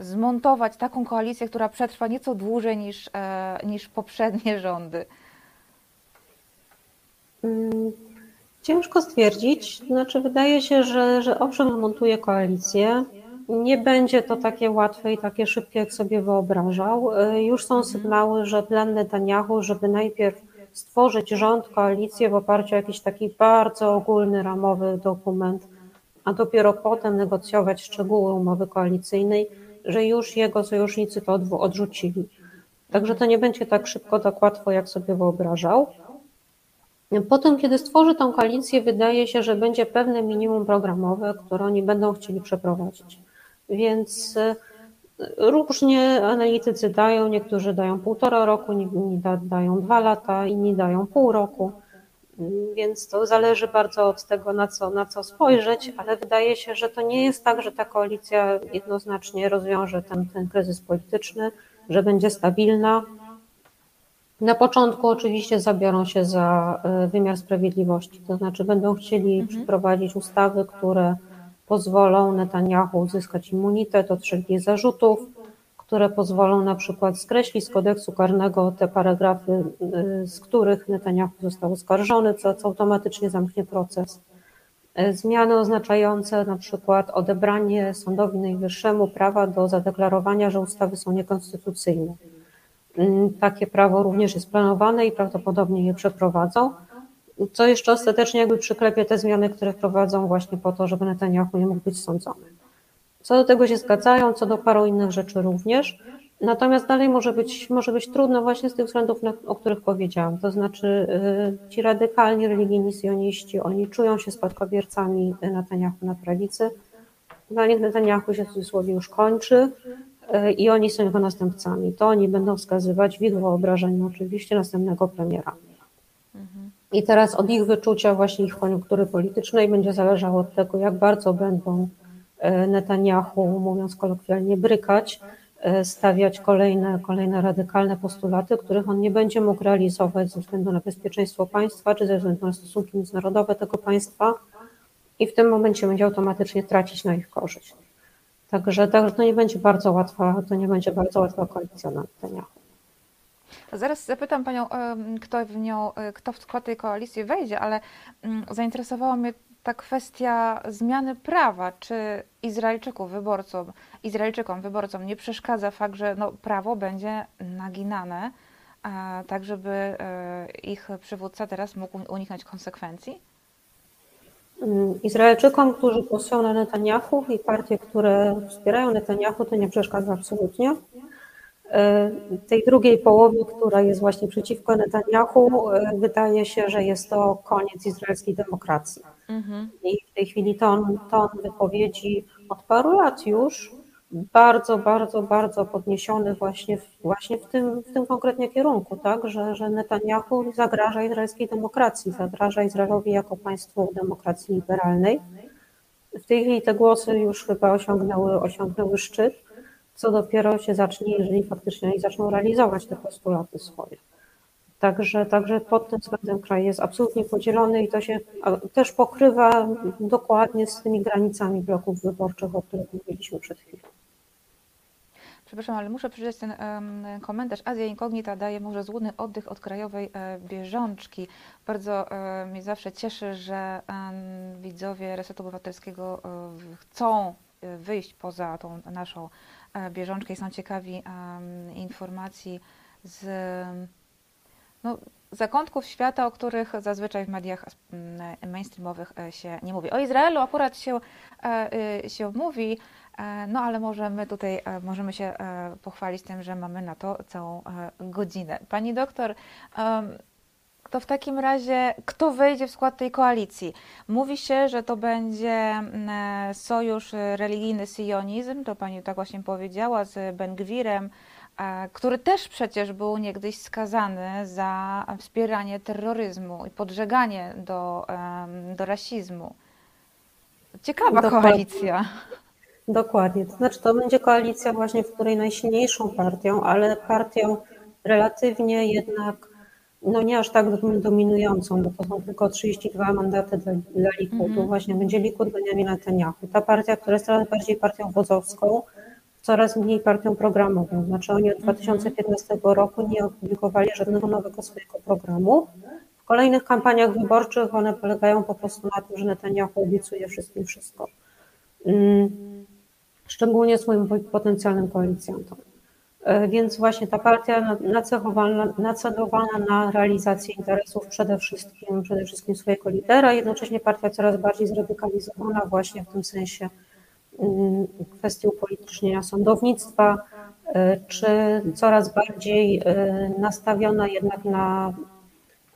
zmontować taką koalicję, która przetrwa nieco dłużej niż, e, niż poprzednie rządy? Mm, ciężko stwierdzić. Znaczy, wydaje się, że, że owszem, zmontuje koalicję. Nie będzie to takie łatwe i takie szybkie, jak sobie wyobrażał. E, już są sygnały, że plan Netanyahu, żeby najpierw stworzyć rząd, koalicję w oparciu o jakiś taki bardzo ogólny, ramowy dokument, a dopiero potem negocjować szczegóły umowy koalicyjnej, że już jego sojusznicy to odrzucili. Także to nie będzie tak szybko, tak łatwo, jak sobie wyobrażał. Potem, kiedy stworzy tą koalicję, wydaje się, że będzie pewne minimum programowe, które oni będą chcieli przeprowadzić. Więc e, różnie analitycy dają, niektórzy dają półtora roku, inni dają dwa lata, inni dają pół roku. Więc to zależy bardzo od tego, na co, na co spojrzeć, ale wydaje się, że to nie jest tak, że ta koalicja jednoznacznie rozwiąże ten, ten kryzys polityczny, że będzie stabilna. Na początku oczywiście zabiorą się za e, wymiar sprawiedliwości, to znaczy będą chcieli mhm. przeprowadzić ustawy, które pozwolą Netanyahu uzyskać immunitet od wszelkich zarzutów, które pozwolą na przykład skreślić z kodeksu karnego te paragrafy, y, z których Netanyahu został oskarżony, co, co automatycznie zamknie proces. E, zmiany oznaczające na przykład odebranie Sądowi Najwyższemu prawa do zadeklarowania, że ustawy są niekonstytucyjne. Mm, takie prawo również jest planowane i prawdopodobnie je przeprowadzą, co jeszcze ostatecznie jakby przyklepie te zmiany, które prowadzą właśnie po to, żeby Netanyahu nie mógł być sądzony. Co do tego się zgadzają, co do paru innych rzeczy również. Natomiast dalej może być, może być trudno właśnie z tych względów, o których powiedziałam. To znaczy y, ci radykalni religijni sioniści, oni czują się spadkobiercami Netanyahu na prawicy. Dla nich Netanyahu się w cudzysłowie już kończy y, i oni są jego następcami. To oni będą wskazywać w ich wyobrażeniu oczywiście następnego premiera. Mhm. I teraz od ich wyczucia właśnie ich koniunktury politycznej będzie zależało od tego, jak bardzo będą Netanyahu, mówiąc kolokwialnie, brykać, e, stawiać kolejne, kolejne radykalne postulaty, których on nie będzie mógł realizować ze względu na bezpieczeństwo państwa, czy ze względu na stosunki międzynarodowe tego państwa i w tym momencie będzie automatycznie tracić na ich korzyść. Także, także to nie będzie bardzo łatwa, to nie będzie bardzo łatwa koalicja na Netanyahu. Zaraz zapytam Panią, kto w nią, e, kto w skład tej koalicji wejdzie, ale mm, zainteresowało mnie ta kwestia zmiany prawa, czy Izraelczyków, wyborcom, Izraelczykom, wyborcom nie przeszkadza fakt, że no, prawo będzie naginane, a, tak żeby e, ich przywódca teraz mógł uniknąć konsekwencji? Mm, Izraelczykom, którzy głosują na Netanyahu i partie, które wspierają Netanyahu, to nie przeszkadza absolutnie. E, tej drugiej połowie, która jest właśnie przeciwko Netanyahu, e, wydaje się, że jest to koniec izraelskiej demokracji. Mhm. I w tej chwili ton, ton wypowiedzi od paru lat już bardzo, bardzo, bardzo podniesiony właśnie w, właśnie w, tym, w tym konkretnie kierunku, tak, że, że Netanyahu zagraża izraelskiej demokracji, zagraża Izraelowi jako państwu demokracji liberalnej. W tej chwili te głosy już chyba osiągnęły, osiągnęły szczyt, co dopiero się zacznie, jeżeli faktycznie oni zaczną realizować te postulaty swoje. Także, także pod tym względem kraj jest absolutnie podzielony i to się też pokrywa dokładnie z tymi granicami bloków wyborczych, o których mówiliśmy przed chwilą. Przepraszam, ale muszę przeczytać ten um, komentarz. Azja Inkognita daje może złudny oddech od krajowej e, bieżączki. Bardzo e, mnie zawsze cieszy, że widzowie Resetu Obywatelskiego e, chcą e, wyjść poza tą naszą e, bieżączkę i są ciekawi informacji z no, zakątków świata, o których zazwyczaj w mediach mainstreamowych e, się nie mówi. O Izraelu akurat się, e, y, się mówi, e, no ale możemy tutaj możemy się pochwalić tym, że mamy na to całą godzinę. Pani doktor, To w takim razie, kto wejdzie w skład tej koalicji? Mówi się, że to będzie mm, sojusz religijny sionizm, to pani tak właśnie powiedziała, z Ben-Gwirem, e, który też przecież był niegdyś skazany za wspieranie terroryzmu i podżeganie do, do rasizmu. Ciekawa Dokładnie. koalicja. Dokładnie. To znaczy, to będzie koalicja właśnie, w której najsilniejszą partią, ale partią relatywnie jednak, no nie aż tak dominującą, bo to są tylko 32 mandaty dla, dla Likudu. Mhm. Właśnie będzie Likud Benjamina Netanyahu. Ta partia, która jest coraz bardziej partią wodzowską, coraz mniej partią programową. Znaczy oni od 2015 roku nie opublikowali żadnego nowego swojego programu. W kolejnych kampaniach wyborczych one polegają po prostu na tym, że Netanyahu obiecuje wszystkim wszystko. Mm, szczególnie swoim potencjalnym koalicjantom. E, Więc właśnie ta partia na- nacechowana, nacelowana na realizację interesów przede wszystkim, przede wszystkim swojego lidera, jednocześnie partia coraz bardziej zradykalizowana właśnie w tym sensie mm, kwestii upolitycznienia sądownictwa, e, czy coraz bardziej e, nastawiona jednak na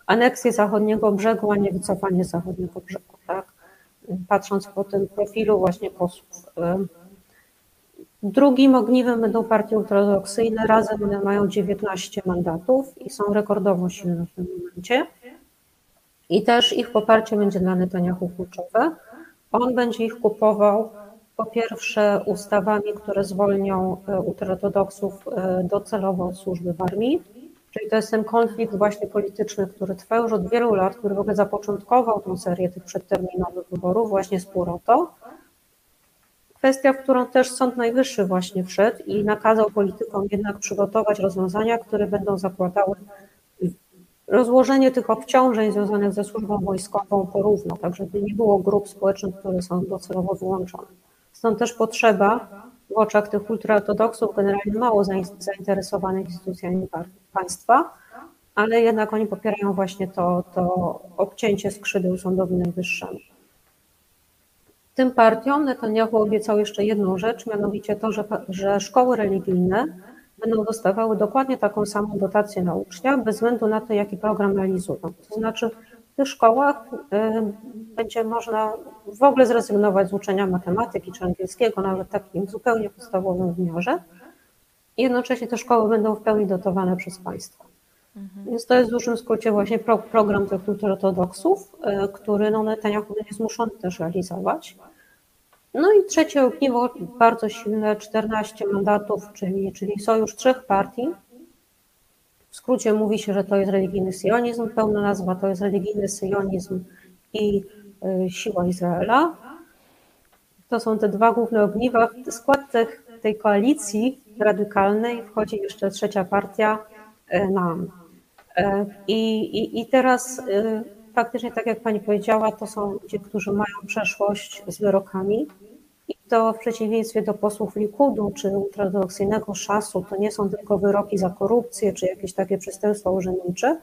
aneksję zachodniego brzegu, a nie wycofanie zachodniego brzegu, tak? Patrząc po tym profilu właśnie posłów. Drugim ogniwem będą partie ultraortodoksyjne. Razem one mają 19 mandatów i są rekordowo silne w tym momencie. I też ich poparcie będzie dla Netanyahu kluczowe. On będzie ich kupował po pierwsze ustawami, które zwolnią e, ultraortodoksów e, docelowo od służby w armii. Czyli to jest ten konflikt właśnie polityczny, który trwa już od wielu lat, który w ogóle zapoczątkował tą serię tych przedterminowych wyborów, właśnie spór o to. Kwestia, w którą też Sąd Najwyższy właśnie wszedł i nakazał politykom jednak przygotować rozwiązania, które będą zakładały rozłożenie tych obciążeń związanych ze służbą wojskową porówno, tak żeby nie było grup społecznych, które są docelowo wyłączone. Stąd też potrzeba w oczach tych ultraortodoksów generalnie mało zain- zainteresowanych instytucjami państwa, ale jednak oni popierają właśnie to, to obcięcie skrzydeł sądowi najwyższemu. Tym partiom Netanyahu obiecał jeszcze jedną rzecz, mianowicie to, że, że szkoły religijne będą dostawały dokładnie taką samą dotację na ucznia, bez względu na to, jaki program realizują. To znaczy, w tych szkołach y, będzie można w ogóle zrezygnować z uczenia matematyki czy angielskiego, nawet takim zupełnie podstawowym wymiarze. I jednocześnie te szkoły będą w pełni dotowane przez państwo. Więc to jest w dużym skrócie właśnie pro, program tych ultraortodoksów, y, który no, Netanyahu będzie zmuszony też realizować. No i trzecie ogniwo, bardzo silne, 14 mandatów, czyli, czyli sojusz trzech partii. W skrócie mówi się, że to jest religijny syjonizm, pełna nazwa to jest religijny syjonizm i y, siła Izraela. To są te dwa główne ogniwa. W skład tych, tej koalicji radykalnej wchodzi jeszcze trzecia partia, y, NAM. Y, I, i, teraz faktycznie, tak jak Pani powiedziała, to są ludzie, którzy mają przeszłość z wyrokami. I to w przeciwieństwie do posłów Likudu czy ultraortodoksyjnego szasu, to nie są tylko wyroki za korupcję czy jakieś takie przestępstwa urzędnicze,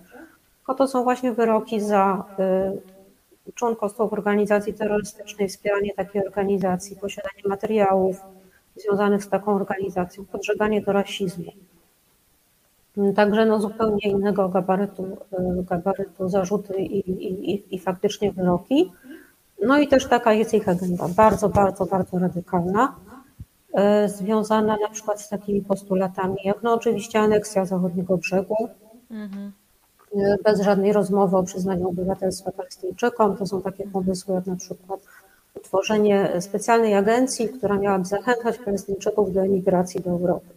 tylko to są właśnie wyroki za y, członkostwo w organizacji terrorystycznej, wspieranie takiej organizacji, posiadanie materiałów związanych z taką organizacją, podżeganie do rasizmu. Także no zupełnie innego gabarytu, y, gabarytu zarzuty i, i, i, i faktycznie wyroki. No i też taka jest ich agenda, bardzo, bardzo, bardzo radykalna, y, związana na przykład z takimi postulatami, jak no oczywiście aneksja zachodniego brzegu, Mhm. y, bez żadnej rozmowy o przyznaniu obywatelstwa Palestyńczykom. To są takie pomysły jak na przykład utworzenie specjalnej agencji, która miałaby zachęcać Palestyńczyków do emigracji do Europy.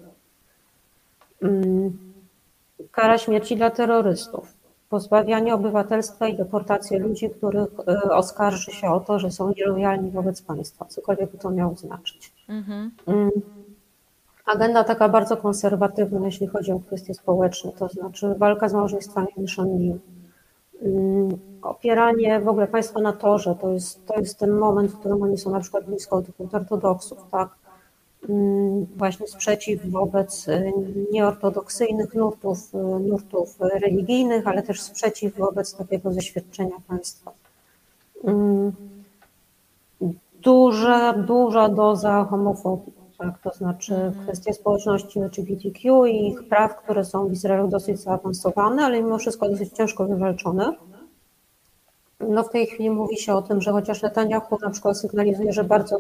Kara śmierci dla terrorystów, pozbawianie obywatelstwa i deportację ludzi, których y, oskarży się o to, że są nielojalni wobec państwa, cokolwiek by to miało znaczyć. Mhm. Mm. Agenda taka bardzo konserwatywna, jeśli chodzi o kwestie społeczne, to znaczy walka z małżeństwami mieszanymi, Mm, opieranie w ogóle państwa na torze, to jest, to jest ten moment, w którym oni są na przykład blisko tych ortodoksów, tak? Mm, Właśnie sprzeciw wobec y, nieortodoksyjnych nurtów, y, nurtów religijnych, ale też sprzeciw wobec takiego zaświadczenia państwa. Mm, Duża, duża doza homofobii. tak, to znaczy Mhm. kwestie społeczności LGBTQ i ich praw, które są w Izraelu dosyć zaawansowane, ale mimo wszystko dosyć ciężko wywalczone. No w tej chwili mówi się o tym, że chociaż Netanyahu na przykład sygnalizuje, że bardzo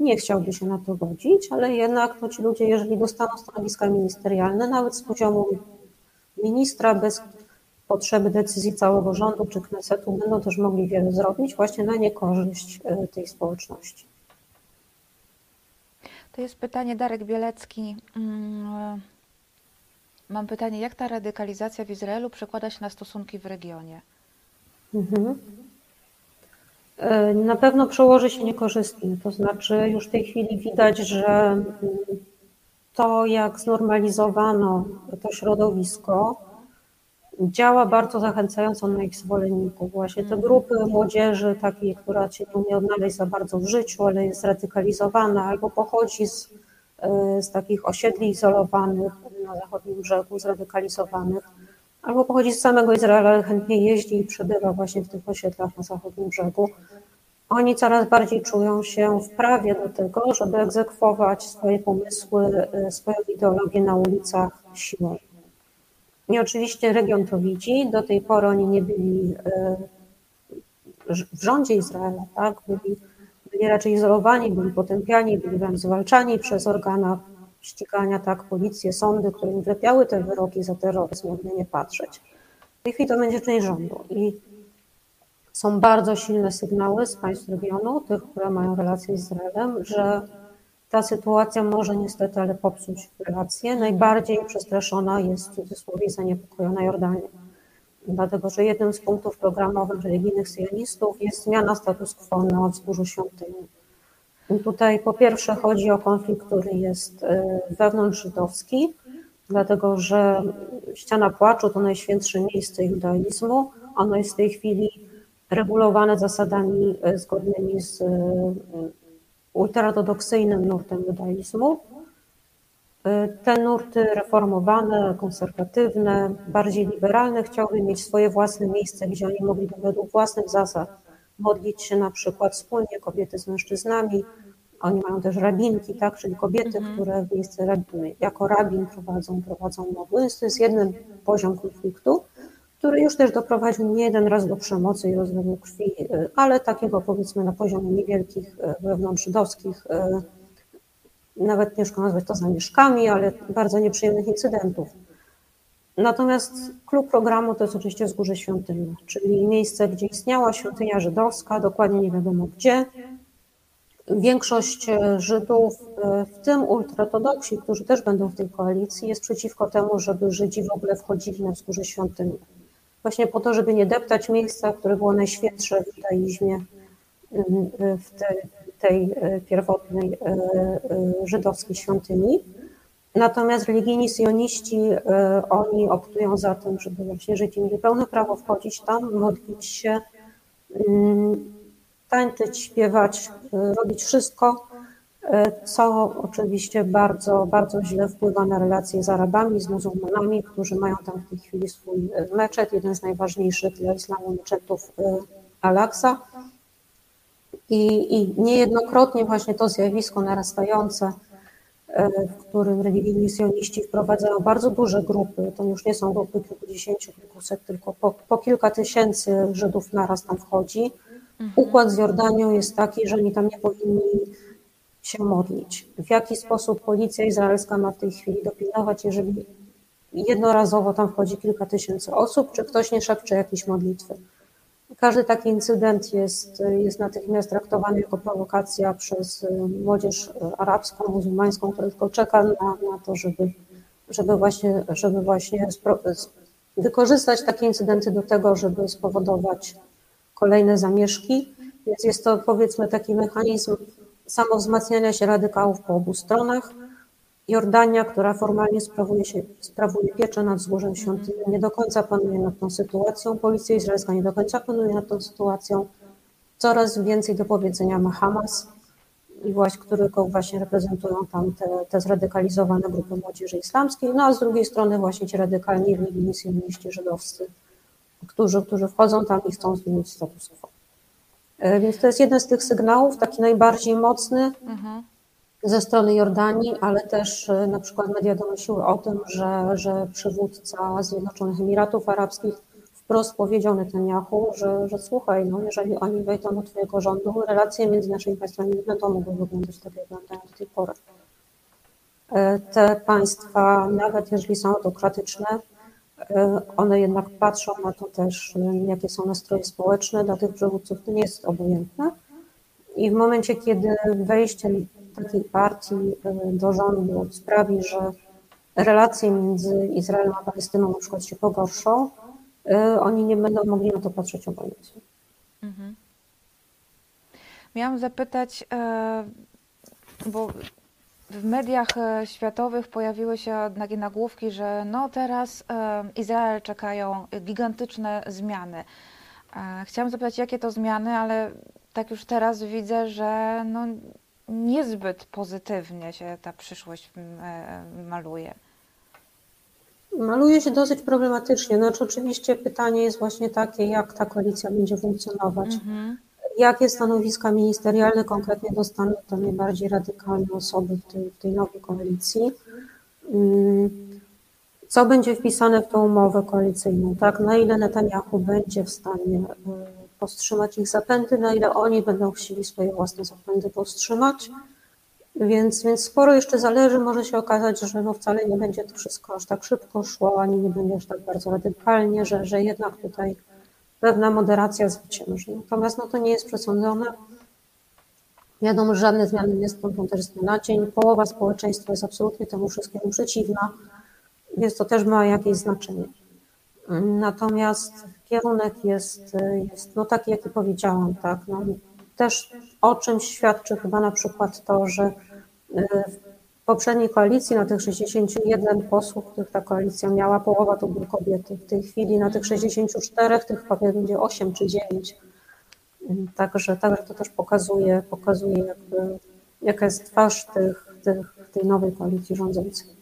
nie chciałby się na to godzić, ale jednak no, ci ludzie, jeżeli dostaną stanowiska ministerialne, nawet z poziomu ministra, bez potrzeby decyzji całego rządu czy Knesetu, będą też mogli wiele zrobić właśnie na niekorzyść e, tej społeczności. To jest pytanie Darek Bielecki. Mm, Mam pytanie, jak ta radykalizacja w Izraelu przekłada się na stosunki w regionie? Mhm. E, Na pewno przełoży się niekorzystnie, to znaczy już w tej chwili widać, że mm, to jak znormalizowano to środowisko działa bardzo zachęcająco na ich zwolenników. Właśnie te grupy młodzieży, takiej, która się nie umie odnaleźć za bardzo w życiu, ale jest radykalizowana albo pochodzi z, e, z takich osiedli izolowanych na zachodnim brzegu, zradykalizowanych, albo pochodzi z samego Izraela, ale chętnie jeździ i przebywa właśnie w tych osiedlach na zachodnim brzegu. Oni coraz bardziej czują się w prawie do tego, żeby egzekwować swoje pomysły, e, swoją ideologię na ulicach siłą. I oczywiście region to widzi. Do tej pory oni nie byli e, w rządzie Izraela, tak? Byli, byli raczej izolowani, byli potępiani, byli wręcz zwalczani przez organa ścigania, tak, policję, sądy, które im wlepiały te wyroki za terroryzm, jakby nie patrzeć. W tej chwili to będzie część rządu i są bardzo silne sygnały z państw regionu, tych, które mają relacje z Izraelem, że ta sytuacja może niestety, ale popsuć relacje. Najbardziej przestraszona jest w cudzysłowie zaniepokojona Jordania. Dlatego, że jednym z punktów programowych religijnych sionistów jest zmiana status quo na wzgórzu świątyni. Tutaj po pierwsze chodzi o konflikt, który jest e, wewnątrzżydowski, dlatego że ściana płaczu to najświętsze miejsce judaizmu. Ono jest w tej chwili regulowane zasadami e, zgodnymi z e, ultraortodoksyjnym nurtem judaizmu. Te nurty reformowane, konserwatywne, bardziej liberalne chciałyby mieć swoje własne miejsce, gdzie oni mogliby według własnych zasad modlić się na przykład wspólnie, kobiety z mężczyznami. Oni mają też rabinki, tak, czyli kobiety, Mhm. które w miejsce rabiny, jako rabin prowadzą, prowadzą modły. Więc to jest jeden poziom konfliktu, który już też doprowadził nie jeden raz do przemocy i rozlewu krwi, y, ale takiego powiedzmy na poziomie niewielkich y, wewnątrzżydowskich, y, nawet ciężko nazwać to zamieszkami, ale bardzo nieprzyjemnych incydentów. Natomiast klub programu to jest oczywiście Wzgórze Świątynne, czyli miejsce, gdzie istniała świątynia żydowska, dokładnie nie wiadomo gdzie. Większość e, Żydów, e, w tym ultraortodoksi, którzy też będą w tej koalicji, jest przeciwko temu, żeby Żydzi w ogóle wchodzili na Wzgórze Świątynne. Właśnie po to, żeby nie deptać miejsca, które było najświętsze w judaizmie, w tej, tej pierwotnej e, żydowskiej świątyni. Natomiast religijni syjoniści, e, oni optują za tym, żeby właśnie Żydzi mieli pełne prawo wchodzić tam, modlić się, mm, tańczyć, śpiewać, e, robić wszystko, e, co oczywiście bardzo, bardzo źle wpływa na relacje z Arabami, z muzułmanami, którzy mają tam w tej chwili swój meczet, jeden z najważniejszych dla islamu meczetów Al-Aqsa. I, I niejednokrotnie właśnie to zjawisko narastające, w którym religijni syjoniści wprowadzają bardzo duże grupy, to już nie są grupy kilkudziesięciu, kilkuset, tylko po, po kilka tysięcy Żydów naraz tam wchodzi. Układ z Jordanią jest taki, że oni tam nie powinni się modlić. W jaki sposób policja izraelska ma w tej chwili dopilnować, jeżeli jednorazowo tam wchodzi kilka tysięcy osób, czy ktoś nie szepcze jakieś modlitwy? Każdy taki incydent jest, jest natychmiast traktowany jako prowokacja przez y, młodzież y, arabską, muzułmańską, która tylko czeka na, na to, żeby, żeby właśnie, żeby właśnie spro, wykorzystać takie incydenty do tego, żeby spowodować kolejne zamieszki. Więc jest to powiedzmy taki mechanizm samowzmacniania się radykałów po obu stronach. Jordania, która formalnie sprawuje, się, sprawuje pieczę nad wzgórzem świątyni, nie do końca panuje nad tą sytuacją. Policja izraelska nie do końca panuje nad tą sytuacją. Coraz więcej do powiedzenia ma Hamas, i właśnie, którego właśnie reprezentują tam te, te zradykalizowane grupy młodzieży islamskiej, no a z drugiej strony właśnie ci radykalni religijni żydowscy, którzy, którzy wchodzą tam i chcą zmienić status quo. E, Więc to jest jeden z tych sygnałów, taki najbardziej mocny. Mhm. Ze strony Jordanii, ale też e, na przykład media donosiły o tym, że, że przywódca Zjednoczonych Emiratów Arabskich wprost powiedział Netanyahu, że, że słuchaj, no, jeżeli oni wejdą do Twojego rządu, relacje między naszymi państwami nie będą mogły wyglądać tak, jak wyglądają do tej pory. E, te państwa, nawet jeżeli są autokratyczne, e, one jednak patrzą na to też, jakie są nastroje społeczne dla tych przywódców, to nie jest obojętne. I w momencie, kiedy wejście takiej partii e, do rządu sprawi, że relacje między Izraelem a Palestyną na przykład się pogorszą, e, oni nie będą mogli na to patrzeć obojętnie. Mhm. Miałam zapytać, e, bo w mediach światowych pojawiły się takie nagłówki, że no teraz Izrael czekają gigantyczne zmiany. Chciałam zapytać, jakie to zmiany, ale tak już teraz widzę, że no niezbyt pozytywnie się ta przyszłość mm, e, maluje. Maluje się dosyć problematycznie. Znaczy, oczywiście pytanie jest właśnie takie, jak ta koalicja będzie funkcjonować. Mhm. Jakie stanowiska ministerialne konkretnie dostaną te najbardziej radykalne osoby w tej, w tej nowej koalicji? Mm, co będzie wpisane w tą umowę koalicyjną? Tak, na ile Netanyahu będzie w stanie e, powstrzymać ich zapędy, na ile oni będą chcieli swoje własne zapędy powstrzymać. Więc, więc sporo jeszcze zależy. Może się okazać, że no wcale nie będzie to wszystko aż tak szybko szło, ani nie będzie aż tak bardzo radykalnie, że, że jednak tutaj pewna moderacja zwycięży. Natomiast no to nie jest przesądzone. Wiadomo, że żadne zmiany nie stąd też z dnia na dzień. Połowa społeczeństwa jest absolutnie temu wszystkiemu przeciwna, więc to też ma jakieś znaczenie. Natomiast kierunek jest, jest no taki, jaki powiedziałam, tak. No, też o czymś świadczy chyba na przykład to, że e, w poprzedniej koalicji na tych 61 posłów, których ta koalicja miała, połowa to były kobiety. W tej chwili na tych 64 tych pewnie będzie 8 czy 9. Także, także to też pokazuje, pokazuje jakby, jaka jest twarz tych, tych, tej nowej koalicji rządzącej.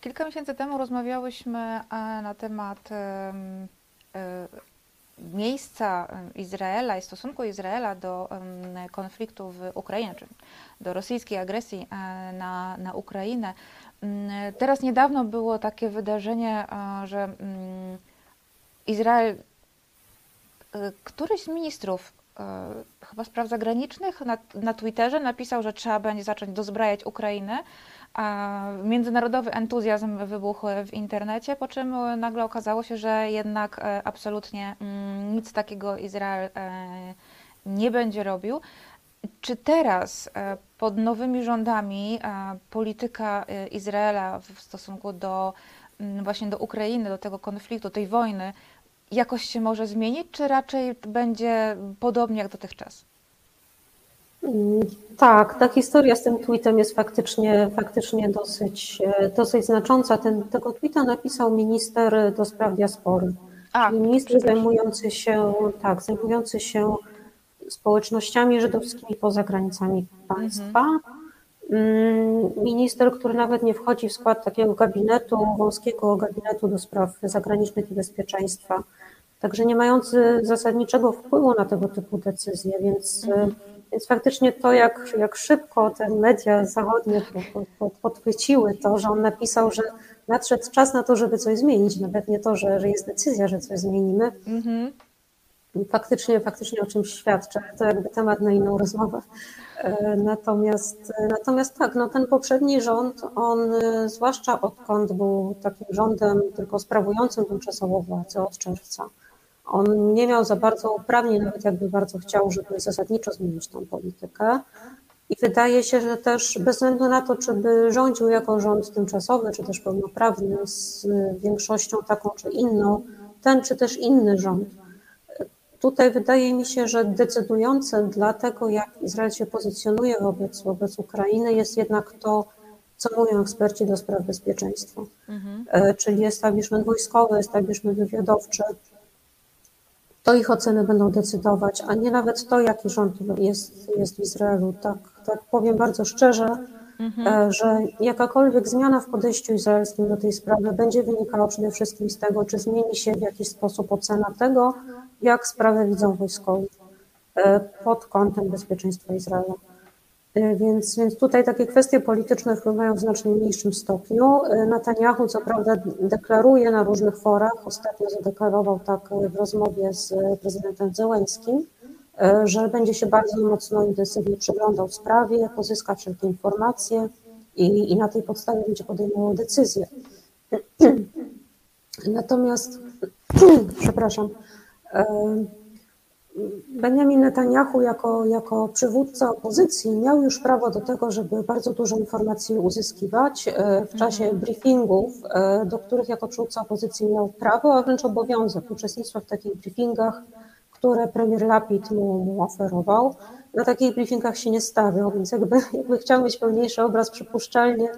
Kilka miesięcy temu rozmawiałyśmy e, na temat e, miejsca Izraela i stosunku Izraela do konfliktu w Ukrainie, czy do rosyjskiej agresji e, na, na Ukrainę. Mm, teraz niedawno było takie wydarzenie, że mm, Izrael, któryś z ministrów chyba spraw zagranicznych na, na Twitterze napisał, że trzeba będzie zacząć dozbrajać Ukrainę międzynarodowy entuzjazm wybuchł w internecie, po czym nagle okazało się, że jednak e, absolutnie mm, nic takiego Izrael e, nie będzie robił. Czy teraz e, pod nowymi rządami polityka Izraela w stosunku do mm, właśnie do Ukrainy, do tego konfliktu, tej wojny jakoś się może zmienić, czy raczej będzie podobnie jak dotychczas? Tak, ta historia z tym tweetem jest faktycznie, faktycznie dosyć, dosyć znacząca. Ten, tego tweeta napisał minister do spraw diaspory. A, minister zajmujący się, tak, zajmujący się społecznościami żydowskimi poza granicami państwa. Mhm. Minister, który nawet nie wchodzi w skład takiego gabinetu, wąskiego gabinetu do spraw zagranicznych i bezpieczeństwa. Także nie mający zasadniczego wpływu na tego typu decyzje, więc mhm więc faktycznie to, jak, jak szybko te media zachodnie podchwyciły to, że on napisał, że nadszedł czas na to, żeby coś zmienić, nawet nie to, że, że jest decyzja, że coś zmienimy. Mm-hmm. Faktycznie, faktycznie o czymś świadczy. To jakby temat na inną rozmowę. E, natomiast, natomiast tak, no ten poprzedni rząd, on e, zwłaszcza odkąd był takim rządem tylko sprawującym tymczasowo władzę od czerwca, on nie miał za bardzo uprawnień, nawet jakby bardzo chciał, żeby zasadniczo zmienić tą politykę. I wydaje się, że też bez względu na to, czy by rządził jako rząd tymczasowy, czy też pełnoprawny z większością taką czy inną, ten czy też inny rząd. Tutaj wydaje mi się, że decydujące dla tego, jak Izrael się pozycjonuje wobec, wobec Ukrainy, jest jednak to, co mówią eksperci do spraw bezpieczeństwa. Mhm. E, czyli establishment wojskowy, establishment wywiadowczy, to ich oceny będą decydować, a nie nawet to, jaki rząd jest, jest w Izraelu. Tak, tak powiem bardzo szczerze, mhm. E, że jakakolwiek zmiana w podejściu izraelskim do tej sprawy będzie wynikała przede wszystkim z tego, czy zmieni się w jakiś sposób ocena tego, jak sprawę widzą wojskowi e, pod kątem bezpieczeństwa Izraela. Y, Więc, więc tutaj takie kwestie polityczne wpływają w znacznie mniejszym stopniu. Y, Netanyahu co prawda deklaruje na różnych forach, ostatnio zadeklarował tak y, w rozmowie z prezydentem Zełenskim, że będzie się bardzo mocno intensywnie przyglądał sprawie, pozyska wszelkie informacje i, i na tej podstawie będzie podejmował decyzje. Natomiast, przepraszam, Benjamin Netanyahu jako, jako przywódca opozycji miał już prawo do tego, żeby bardzo dużo informacji uzyskiwać e, w czasie briefingów, e, do których jako przywódca opozycji miał prawo, a wręcz obowiązek uczestnictwa w takich briefingach, które premier Lapid mu, mu oferował. Na takich briefingach się nie stawiał, więc jakby, jakby chciał mieć pełniejszy obraz, przypuszczalnie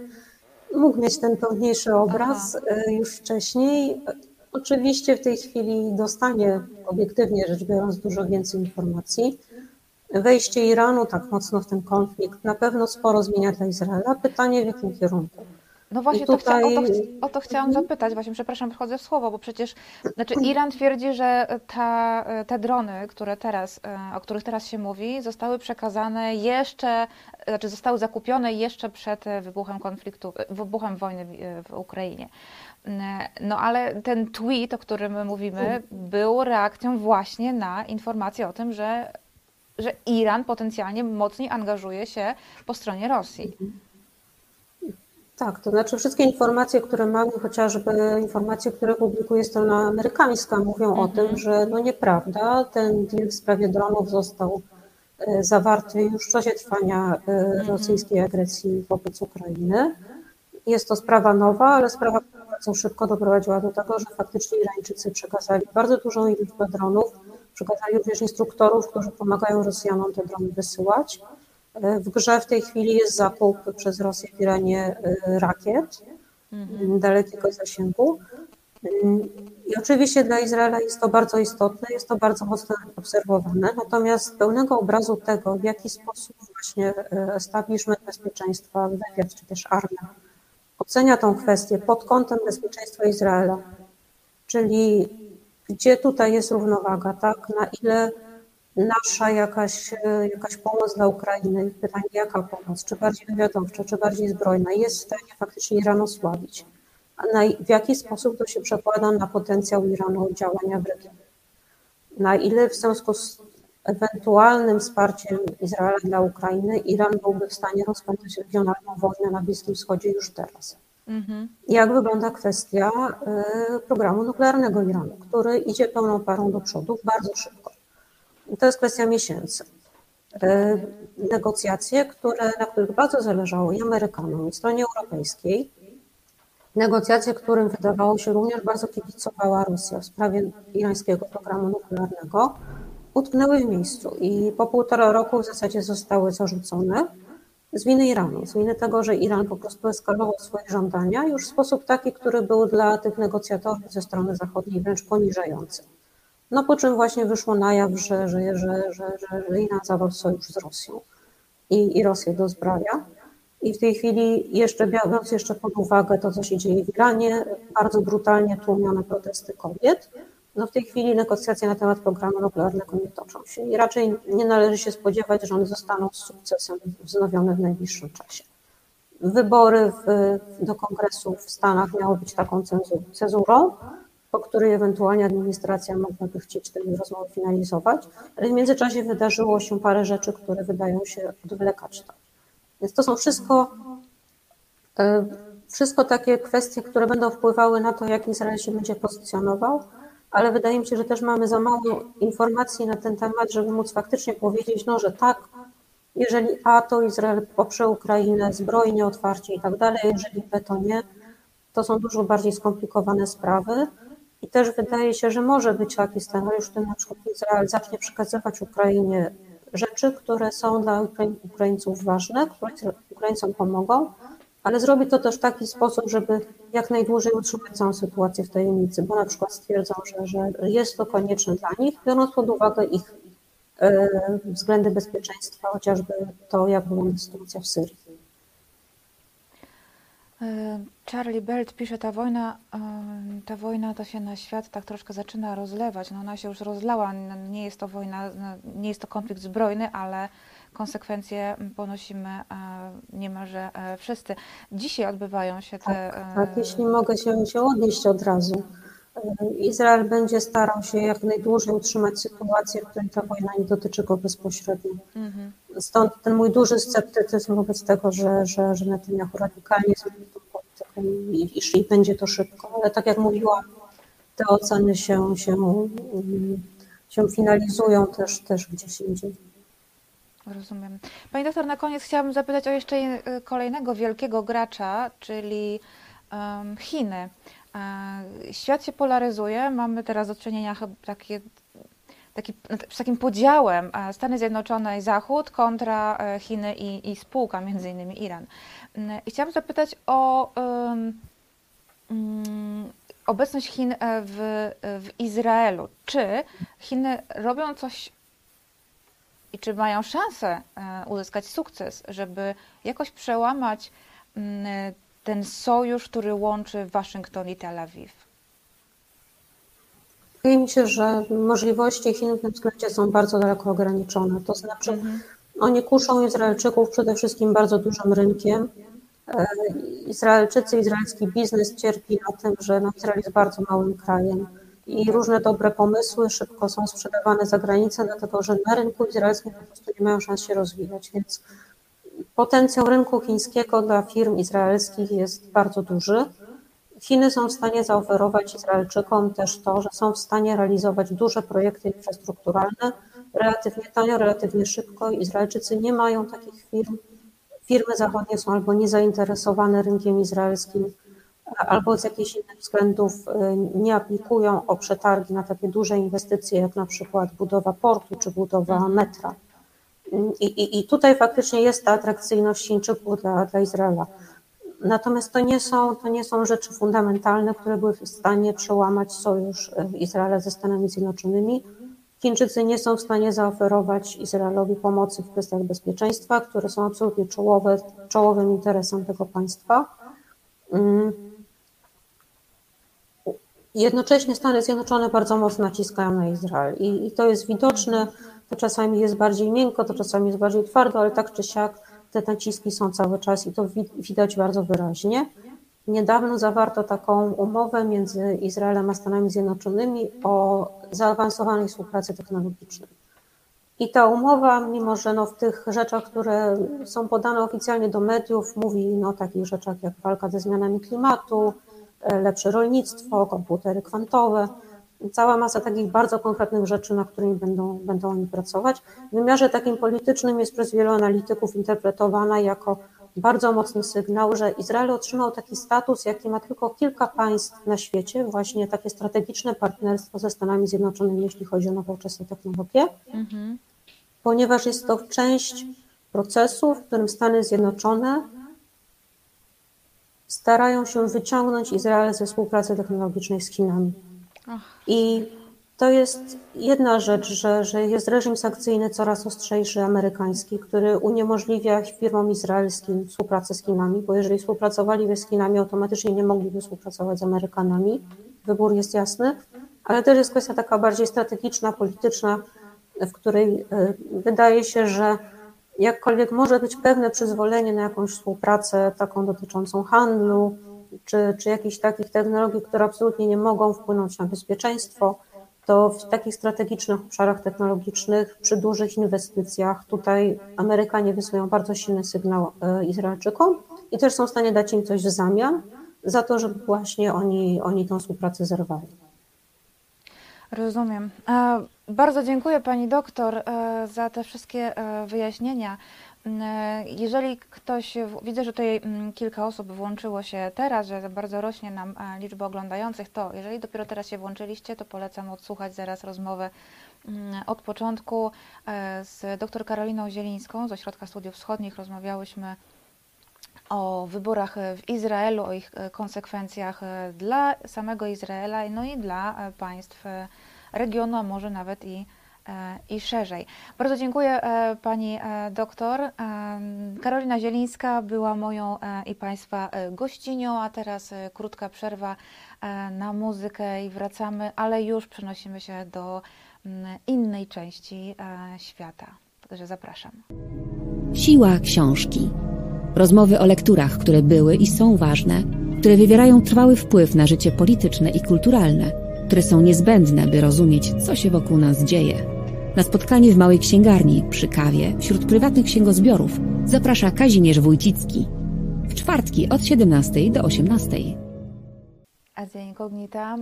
mógł mieć ten pełniejszy obraz e, już wcześniej. Oczywiście w tej chwili dostanie, obiektywnie rzecz biorąc, dużo więcej informacji. Wejście Iranu tak mocno w ten konflikt na pewno sporo zmienia dla Izraela. Pytanie w jakim kierunku? No właśnie, I to chcia, o, to, tutaj- o to chciałam zapytać, właśnie przepraszam, wchodzę w słowo, bo przecież znaczy Iran twierdzi, że ta, te drony, które teraz, e, o których teraz się mówi, zostały przekazane jeszcze, znaczy zostały zakupione jeszcze przed wybuchem konfliktu, e, wybuchem wojny w, e, w Ukrainie. No ale ten tweet, o którym mówimy, był reakcją właśnie na informację o tym, że, że Iran potencjalnie mocniej angażuje się po stronie Rosji. Tak, to znaczy wszystkie informacje, które mamy, chociażby informacje, które publikuje strona amerykańska, mówią o tym, że no nieprawda, ten deal w sprawie dronów został e, zawarty już w czasie trwania e, rosyjskiej agresji wobec Ukrainy. Jest to sprawa nowa, ale sprawa bardzo szybko doprowadziła do tego, że faktycznie Irańczycy przekazali bardzo dużą liczbę dronów, przekazali również instruktorów, którzy pomagają Rosjanom te drony wysyłać. W grze w tej chwili jest zakup przez Rosję w Iranie e, rakiet m, dalekiego zasięgu. I oczywiście dla Izraela jest to bardzo istotne, jest to bardzo mocno obserwowane, natomiast pełnego obrazu tego, w jaki sposób właśnie e, establishment bezpieczeństwa, wywiad czy też armia ocenia tą kwestię pod kątem bezpieczeństwa Izraela, czyli gdzie tutaj jest równowaga, tak, na ile nasza jakaś, jakaś pomoc dla Ukrainy, pytanie jaka pomoc, czy bardziej wywiadowcza, czy bardziej zbrojna, jest w stanie faktycznie Iran osłabić. Na, w jaki sposób to się przekłada na potencjał Iranu działania w regionie? Na ile w związku z ewentualnym wsparciem Izraela dla Ukrainy Iran byłby w stanie rozpętać regionalną wojnę na Bliskim Wschodzie już teraz? Mhm. Jak wygląda kwestia e, programu nuklearnego Iranu, który idzie pełną parą do przodu bardzo szybko? To jest kwestia miesięcy. E, Negocjacje, które, na których bardzo zależało i Amerykanom, i stronie europejskiej, negocjacje, którym wydawało się również bardzo kibicowała Rosja w sprawie irańskiego programu nuklearnego, utknęły w miejscu i po półtora roku w zasadzie zostały zarzucone z winy Iranu, z winy tego, że Iran po prostu eskalował swoje żądania już w sposób taki, który był dla tych negocjatorów ze strony zachodniej wręcz poniżający. No po czym właśnie wyszło na jaw, że, że, że, że, Iran zawarł sojusz z Rosją i, i Rosję dozbraja. I w tej chwili, jeszcze biorąc jeszcze pod uwagę to, co się dzieje w Iranie, bardzo brutalnie tłumione protesty kobiet, no w tej chwili negocjacje na temat programu nuklearnego nie toczą się i raczej nie należy się spodziewać, że one zostaną z sukcesem wznowione w najbliższym czasie. Wybory w, do kongresu w Stanach miały być taką cezurą, po której ewentualnie administracja mogłaby chcieć te rozmowy finalizować, ale w międzyczasie wydarzyło się parę rzeczy, które wydają się odwlekać to. Więc to są wszystko, e, wszystko takie kwestie, które będą wpływały na to, jak Izrael się będzie pozycjonował, ale wydaje mi się, że też mamy za mało informacji na ten temat, żeby móc faktycznie powiedzieć, no, że tak, jeżeli A, to Izrael poprze Ukrainę zbrojnie, otwarcie i tak dalej, jeżeli B, to nie, to są dużo bardziej skomplikowane sprawy. I też wydaje się, że może być taki scenariusz, w którym na przykład Izrael zacznie przekazywać Ukrainie rzeczy, które są dla Ukrai- Ukraińców ważne, które Ukraińcom pomogą, ale zrobi to też w taki sposób, żeby jak najdłużej utrzymać całą sytuację w tajemnicy, bo na przykład stwierdzą, że, że jest to konieczne dla nich, biorąc pod uwagę ich e, względy bezpieczeństwa, chociażby to, jak wygląda sytuacja w Syrii. E, Charlie Belt pisze, ta wojna, e, ta wojna to się na świat tak troszkę zaczyna rozlewać. No ona się już rozlała, nie jest to wojna, nie jest to konflikt zbrojny, ale konsekwencje ponosimy e, niemalże e, wszyscy. Dzisiaj odbywają się te. Tak, tak jeśli mogę się, się odnieść od razu. Izrael będzie starał się jak najdłużej utrzymać sytuację, w której ta wojna nie dotyczy go bezpośrednio. Mhm. Stąd ten mój duży sceptycyzm wobec tego, że, że, że Netanyahu radykalnie zmieni tą politykę i, i, i będzie to szybko. Ale tak jak mówiłam, te oceny się, się, się finalizują też, też gdzieś indziej. Rozumiem. Pani doktor, na koniec chciałabym zapytać o jeszcze kolejnego wielkiego gracza, czyli um, Chiny. E, świat się polaryzuje, mamy teraz do czynienia takie, taki, z takim podziałem e, Stany Zjednoczone i Zachód kontra e, Chiny i, i spółka, między innymi Iran. Mm, I chciałam zapytać o um, obecność Chin w, w Izraelu. Czy Chiny robią coś i czy mają szansę uzyskać sukces, żeby jakoś przełamać mm, ten sojusz, który łączy Waszyngton i Tel Awiw? Wydaje mi się, że możliwości Chin w tym względzie są bardzo daleko ograniczone. To znaczy, mhm. oni kuszą Izraelczyków przede wszystkim bardzo dużym rynkiem. E, Izraelczycy, izraelski biznes cierpi na tym, że no Izrael jest bardzo małym krajem i różne dobre pomysły szybko są sprzedawane za granicę, dlatego że na rynku izraelskim po prostu nie mają szans się rozwijać. Więc Potencjał rynku chińskiego dla firm izraelskich jest bardzo duży. Chiny są w stanie zaoferować Izraelczykom też to, że są w stanie realizować duże projekty infrastrukturalne relatywnie tanio, relatywnie szybko. Izraelczycy nie mają takich firm. Firmy zachodnie są albo niezainteresowane rynkiem izraelskim, albo z jakichś innych względów y, nie aplikują o przetargi na takie duże inwestycje, jak na przykład budowa portu czy budowa metra. I, i, I tutaj faktycznie jest ta atrakcyjność Chińczyków dla, dla Izraela. Natomiast to nie, są, to nie są rzeczy fundamentalne, które były w stanie przełamać sojusz e, Izraela ze Stanami Zjednoczonymi. Chińczycy nie są w stanie zaoferować Izraelowi pomocy w kwestiach bezpieczeństwa, które są absolutnie czołowe, czołowym interesem tego państwa. Jednocześnie Stany Zjednoczone bardzo mocno naciskają na Izrael i, i to jest widoczne to czasami jest bardziej miękko, to czasami jest bardziej twardo, ale tak czy siak te naciski są cały czas i to widać bardzo wyraźnie. Niedawno zawarto taką umowę między Izraelem a Stanami Zjednoczonymi o zaawansowanej współpracy technologicznej. I ta umowa, mimo że no w tych rzeczach, które są podane oficjalnie do mediów, mówi no o takich rzeczach jak walka ze zmianami klimatu, lepsze rolnictwo, komputery kwantowe, cała masa takich bardzo konkretnych rzeczy, na którymi będą, będą oni pracować. W wymiarze takim politycznym jest przez wielu analityków interpretowana jako bardzo mocny sygnał, że Izrael otrzymał taki status, jaki ma tylko kilka państw na świecie, właśnie takie strategiczne partnerstwo ze Stanami Zjednoczonymi, jeśli chodzi o nowoczesne technologie, mhm. ponieważ jest to część procesu, w którym Stany Zjednoczone starają się wyciągnąć Izrael ze współpracy technologicznej z Chinami. I to jest jedna rzecz, że, że jest reżim sankcyjny coraz ostrzejszy amerykański, który uniemożliwia firmom izraelskim współpracę z Chinami, bo jeżeli współpracowaliby z Chinami, automatycznie nie mogliby współpracować z Amerykanami. Wybór jest jasny, ale też jest kwestia taka bardziej strategiczna, polityczna, w której e, wydaje się, że jakkolwiek może być pewne przyzwolenie na jakąś współpracę taką dotyczącą handlu, czy, czy jakichś takich technologii, które absolutnie nie mogą wpłynąć na bezpieczeństwo, to w takich strategicznych obszarach technologicznych, przy dużych inwestycjach, tutaj Amerykanie wysyłają bardzo silny sygnał e, Izraelczykom i też są w stanie dać im coś w zamian za to, żeby właśnie oni, oni tą współpracę zerwali. Rozumiem. E, bardzo dziękuję Pani doktor e, za te wszystkie wyjaśnienia. E, jeżeli ktoś, widzę, że tutaj mm, kilka osób włączyło się teraz, że bardzo rośnie nam e, liczba oglądających, to jeżeli dopiero teraz się włączyliście, to polecam odsłuchać zaraz rozmowę mm, od początku e, z dr Karoliną Zielińską z Ośrodka Studiów Wschodnich. Rozmawiałyśmy o wyborach w Izraelu, o ich konsekwencjach dla samego Izraela, no i dla państw regionu, a może nawet i i szerzej. Bardzo dziękuję e, Pani e, doktor. E, Karolina Zielińska była moją i Państwa gościnią, a teraz krótka przerwa na muzykę i wracamy, ale już przenosimy się do innej części świata. że zapraszam. Siła książki. Rozmowy o lekturach, które były i są ważne, które wywierają trwały wpływ na życie polityczne i kulturalne, które są niezbędne, by rozumieć, co się wokół nas dzieje. Na spotkanie w małej księgarni, przy kawie, wśród prywatnych księgozbiorów zaprasza Kazimierz Wójcicki. W czwartki od 17 do 18. Azja Incognita.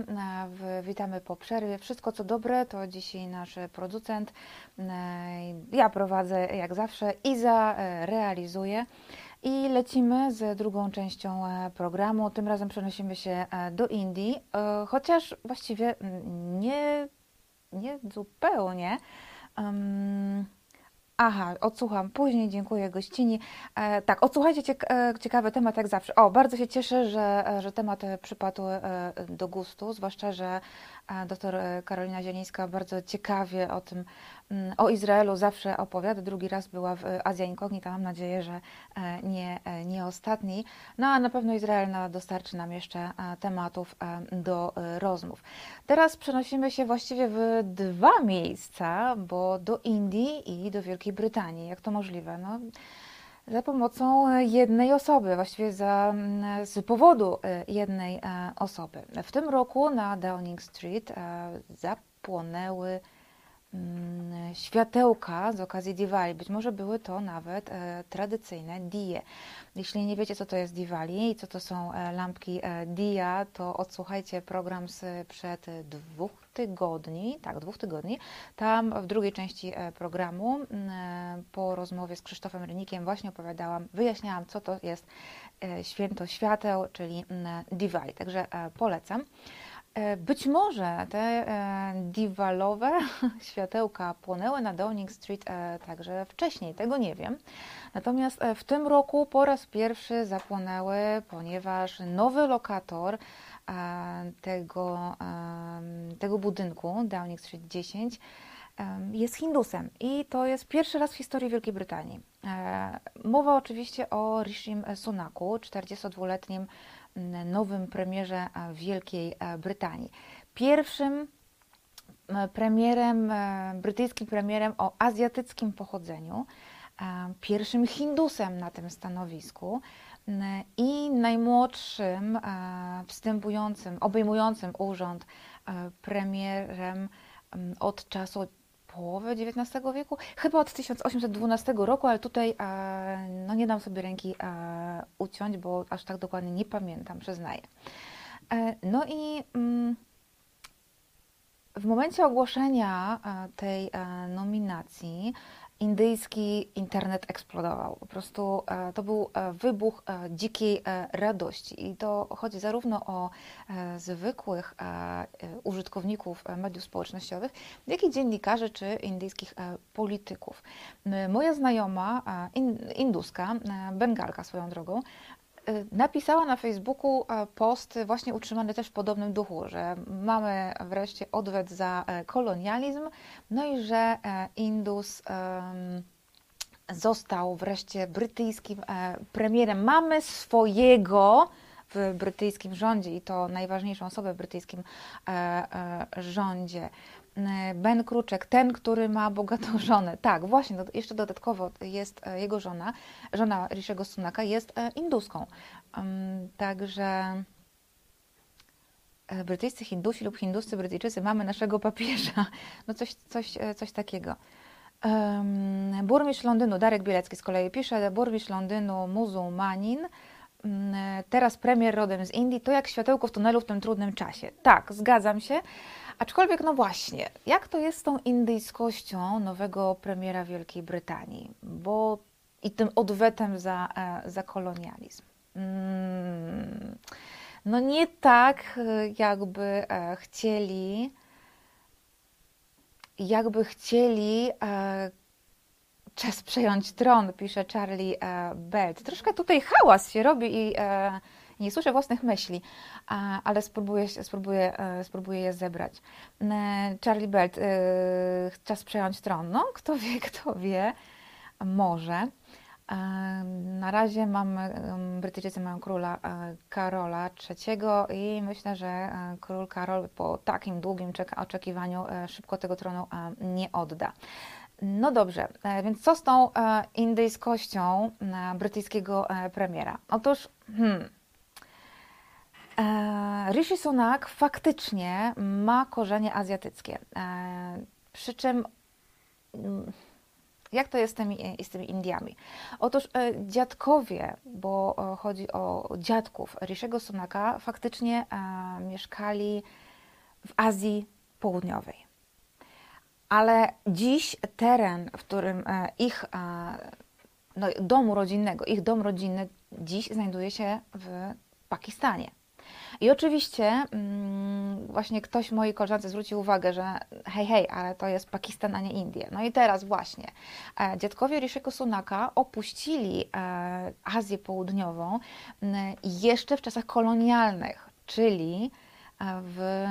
E, Witamy po przerwie. Wszystko co dobre to dzisiaj nasz producent. E, Ja prowadzę jak zawsze. Iza e, realizuje. I lecimy z drugą częścią e, programu. Tym razem przenosimy się e, do Indii, e, chociaż właściwie mm, nie, nie zupełnie. Em, Aha, odsłucham później, dziękuję gościni. E, tak, odsłuchajcie ciek ciekawy temat jak zawsze. O, bardzo się cieszę, że, że temat przypadł do gustu, zwłaszcza, że doktor Karolina Zielińska bardzo ciekawie o tym, o Izraelu zawsze opowiada. Drugi raz była w e, Azja Incognita, mam nadzieję, że e, nie, e, nie ostatni. No a na pewno Izrael dostarczy nam jeszcze e, tematów do rozmów. Teraz przenosimy się właściwie w dwa miejsca, bo do Indii i do Wielkiej Brytanii. Jak to możliwe? No, za pomocą jednej osoby, właściwie za, mm, z powodu jednej osoby. W tym roku na Downing Street zapłonęły mm, światełka z okazji Diwali. Być może były to nawet e, tradycyjne die. Jeśli nie wiecie, co to jest Diwali i co to są e, lampki e, dia, to odsłuchajcie program sprzed dwóch tygodni, tak, dwóch tygodni. Tam w drugiej części e, programu m, e, po rozmowie z Krzysztofem Rynikiem właśnie opowiadałam, wyjaśniałam, co to jest e, święto świateł, czyli m, Diwali. Także e, polecam. E, Być może te e, diwalowe światełka płonęły na Downing Street e, także wcześniej, tego nie wiem. Natomiast w tym roku po raz pierwszy zapłonęły, ponieważ nowy lokator tego, tego budynku, Downing Street 10, em, jest Hindusem i to jest pierwszy raz w historii Wielkiej Brytanii. Mowa oczywiście o Rishim Sunaku, 42-letnim m, nowym premierze e, Wielkiej e, Brytanii. Pierwszym premierem, e, brytyjskim premierem o azjatyckim pochodzeniu, pierwszym Hindusem na tym stanowisku i najmłodszym wstępującym, obejmującym urząd premierem od czasu połowy XIX wieku, chyba od 1812 roku, ale tutaj e, no nie dam sobie ręki e, uciąć, bo aż tak dokładnie nie pamiętam, przyznaję. E, No i mm, w momencie ogłoszenia tej nominacji indyjski internet eksplodował. Po prostu e, to był e, wybuch e, dzikiej radości. I to chodzi zarówno o zwykłych użytkowników mediów społecznościowych, jak i dziennikarzy czy indyjskich polityków. Moja znajoma, in, induska, Bengalka swoją drogą, napisała na Facebooku e, post właśnie utrzymany też w podobnym duchu, że mamy wreszcie odwet za e, kolonializm, no i że e, Indus został wreszcie brytyjskim premierem. Mamy swojego w brytyjskim rządzie i to najważniejszą osobę w brytyjskim rządzie. E, Ben Kruczek, ten, który ma bogatą żonę. Tak, właśnie, jeszcze dodatkowo jest e, jego żona, żona Rishiego Sunaka jest e, induską. Także e, brytyjscy Hindusi lub hinduscy Brytyjczycy mamy naszego papieża. No coś, coś, coś takiego. Burmistrz Londynu, Darek Bielecki z kolei pisze, burmistrz Londynu muzułmanin, teraz premier rodem z Indii, to jak światełko w tunelu w tym trudnym czasie. Tak, zgadzam się, aczkolwiek no właśnie, jak to jest z tą indyjskością nowego premiera Wielkiej Brytanii, bo i tym odwetem za, e, za kolonializm. Mm, No nie tak, e, jakby e, chcieli jakby chcieli czas przejąć tron, pisze Charlie Belt. Troszkę tutaj hałas się robi i nie słyszę własnych myśli, ale spróbuję, spróbuję, e, spróbuję je zebrać. E, Charlie Belt, e, czas przejąć tron. No, kto wie, kto wie, może. Na razie mamy, Brytyjczycy mają króla Karola III i myślę, że król Karol po takim długim oczekiwaniu szybko tego tronu nie odda. No dobrze, więc co z tą indyjskością brytyjskiego premiera? Otóż, hmm, Rishi Sunak faktycznie ma korzenie azjatyckie. E, przy czym, mm, jak to jest z tymi, z tymi Indiami? Otóż e, dziadkowie, bo e, chodzi o dziadków Rishiego Sunaka, faktycznie e, mieszkali w Azji Południowej. Ale dziś teren, w którym e, ich e, no, domu rodzinnego, ich dom rodzinny dziś znajduje się w Pakistanie. I oczywiście mm, właśnie ktoś mojej koleżance zwrócił uwagę, że hej, hej, ale to jest Pakistan, a nie Indie. No i teraz właśnie e, dziadkowie Rishiego Sunaka opuścili e, Azję Południową m, jeszcze w czasach kolonialnych, czyli e, w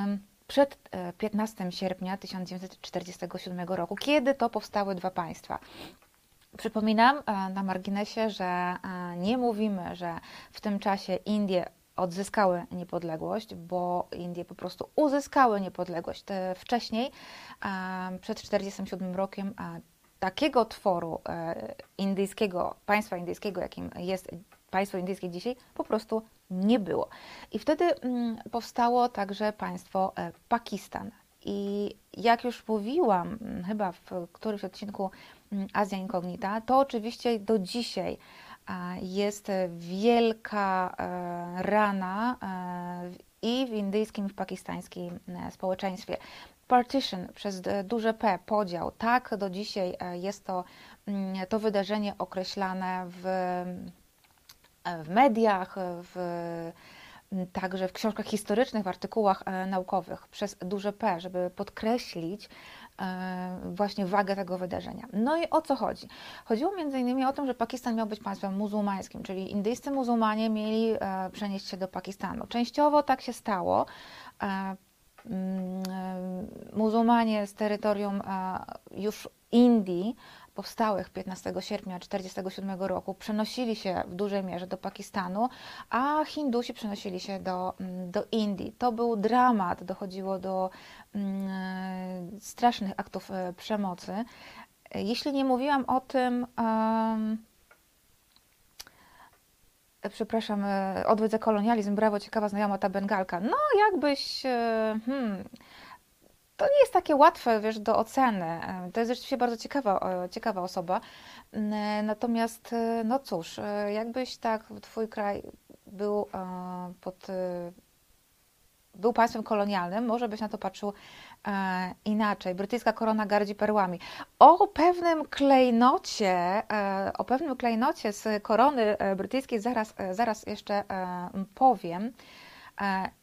przed e, 15 sierpnia 1947 roku, kiedy to powstały dwa państwa. Przypominam na marginesie, że nie mówimy, że w tym czasie Indie odzyskały niepodległość, bo Indie po prostu uzyskały niepodległość. Te wcześniej, przed 1947 rokiem, takiego tworu e, indyjskiego, państwa indyjskiego, jakim jest państwo indyjskie dzisiaj, po prostu nie było. I wtedy mm, powstało także państwo e, Pakistan. I jak już mówiłam, mm, chyba w którymś odcinku mm, Azja Incognita, to oczywiście do dzisiaj jest wielka e, rana e, i w indyjskim, i w pakistańskim e, społeczeństwie. Partition przez duże P, podział, tak do dzisiaj jest to, mm, to wydarzenie określane w w mediach, w, także w książkach historycznych, w artykułach naukowych przez duże P, żeby podkreślić właśnie wagę tego wydarzenia. No i o co chodzi? Chodziło innymi o to, że Pakistan miał być państwem muzułmańskim, czyli indyjscy muzułmanie mieli e, przenieść się do Pakistanu. Częściowo tak się stało. E, mm, e, Muzułmanie z terytorium e, już Indii powstałych 15 sierpnia 1947 roku przenosili się w dużej mierze do Pakistanu, a Hindusi przenosili się do, mm, do Indii. To był dramat, dochodziło do mm, strasznych aktów e, przemocy. Jeśli nie mówiłam o tym, e, przepraszam, e, odwiedzę kolonializm, brawo, ciekawa znajoma ta Bengalka. No, jakbyś, hmm, to nie jest takie łatwe, wiesz, do oceny. To jest rzeczywiście bardzo ciekawa, e, ciekawa osoba. N- e, Natomiast, e, no cóż, jakbyś tak, twój kraj był pod, był państwem kolonialnym, może byś na to patrzył e, inaczej. Brytyjska korona gardzi perłami. O pewnym klejnocie, e, o pewnym klejnocie z korony brytyjskiej zaraz, zaraz jeszcze powiem.